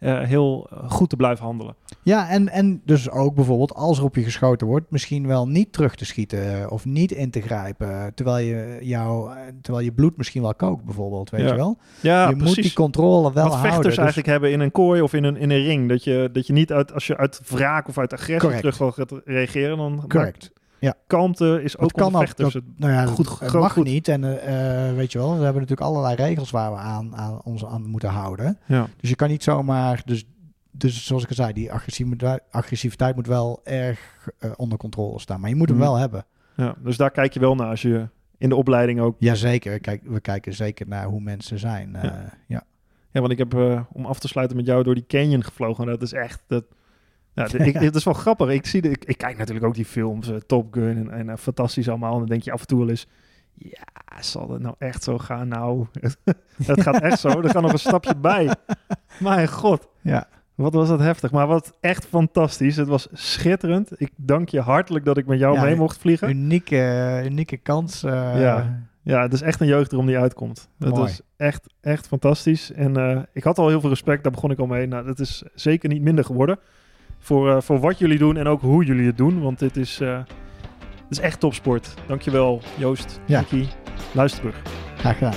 eh, heel eh, goed te blijven handelen. Ja, en, en dus ook bijvoorbeeld als er op je geschoten wordt, misschien wel niet terug te schieten eh, of niet in te grijpen, terwijl je, jou, eh, terwijl je bloed misschien wel kookt bijvoorbeeld, weet Ja. je wel? Ja, je moet die controle wel Wat houden. vechters dus- eigenlijk hebben in een kooi of in een, in een ring. Dat je, dat je niet uit, als je uit wraak of uit agressie Correct. terug wil reageren, dan Correct. Maakt kalmte is ook kan vechters. Dat, nou ja, goed- het mag goed. niet. En eh, eh, weet je wel, we hebben natuurlijk allerlei regels waar we aan, aan ons aan moeten houden. ja. Dus je kan niet zomaar. Dus, dus zoals ik al zei, die agressiviteit, agressiviteit moet wel erg eh, onder controle staan. Maar je moet hem Mhm. wel hebben. ja, dus daar kijk je wel naar als je in de opleiding ook. Jazeker. Kijk, we kijken zeker naar hoe mensen zijn. Ja. ja. Ja, want ik heb om af te sluiten met jou door die canyon gevlogen. Dat is echt. Dat, ja, ik, het is wel grappig. Ik, zie de, ik, ik kijk natuurlijk ook die films, eh, Top Gun en, en eh, fantastisch allemaal. En dan denk je af en toe wel eens. Ja, zal het nou echt zo gaan? Nou, het gaat echt zo. Er gaat nog een stapje bij. Mijn god. Ja. Wat was dat heftig. Maar wat echt fantastisch. Het was schitterend. Ik dank je hartelijk dat ik met jou Ja, mee mocht vliegen. Unieke, unieke kans. eh, Ja. Ja, het is echt een jeugddroom die uitkomt. Mooi. is echt, echt fantastisch. En ik had al heel veel respect, daar begon ik al mee. Nou, dat is zeker niet minder geworden. Voor, eh, voor wat jullie doen en ook hoe jullie het doen. Want dit is, eh, dit is echt topsport. Dankjewel, Joost, Ja. Luisterbrug. Graag gedaan.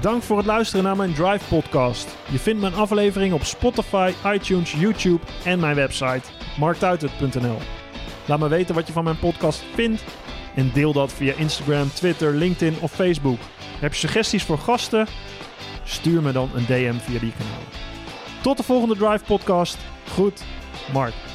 Dank voor het luisteren naar mijn Drive podcast. Je vindt mijn aflevering op Spotify, iTunes, YouTube en mijn website marktuitert.nl. Laat me weten wat je van mijn podcast vindt en deel dat via Instagram, Twitter, LinkedIn of Facebook. Heb je suggesties voor gasten? Stuur me dan een DM via die kanalen. Tot de volgende Drive podcast. Goed, Mark.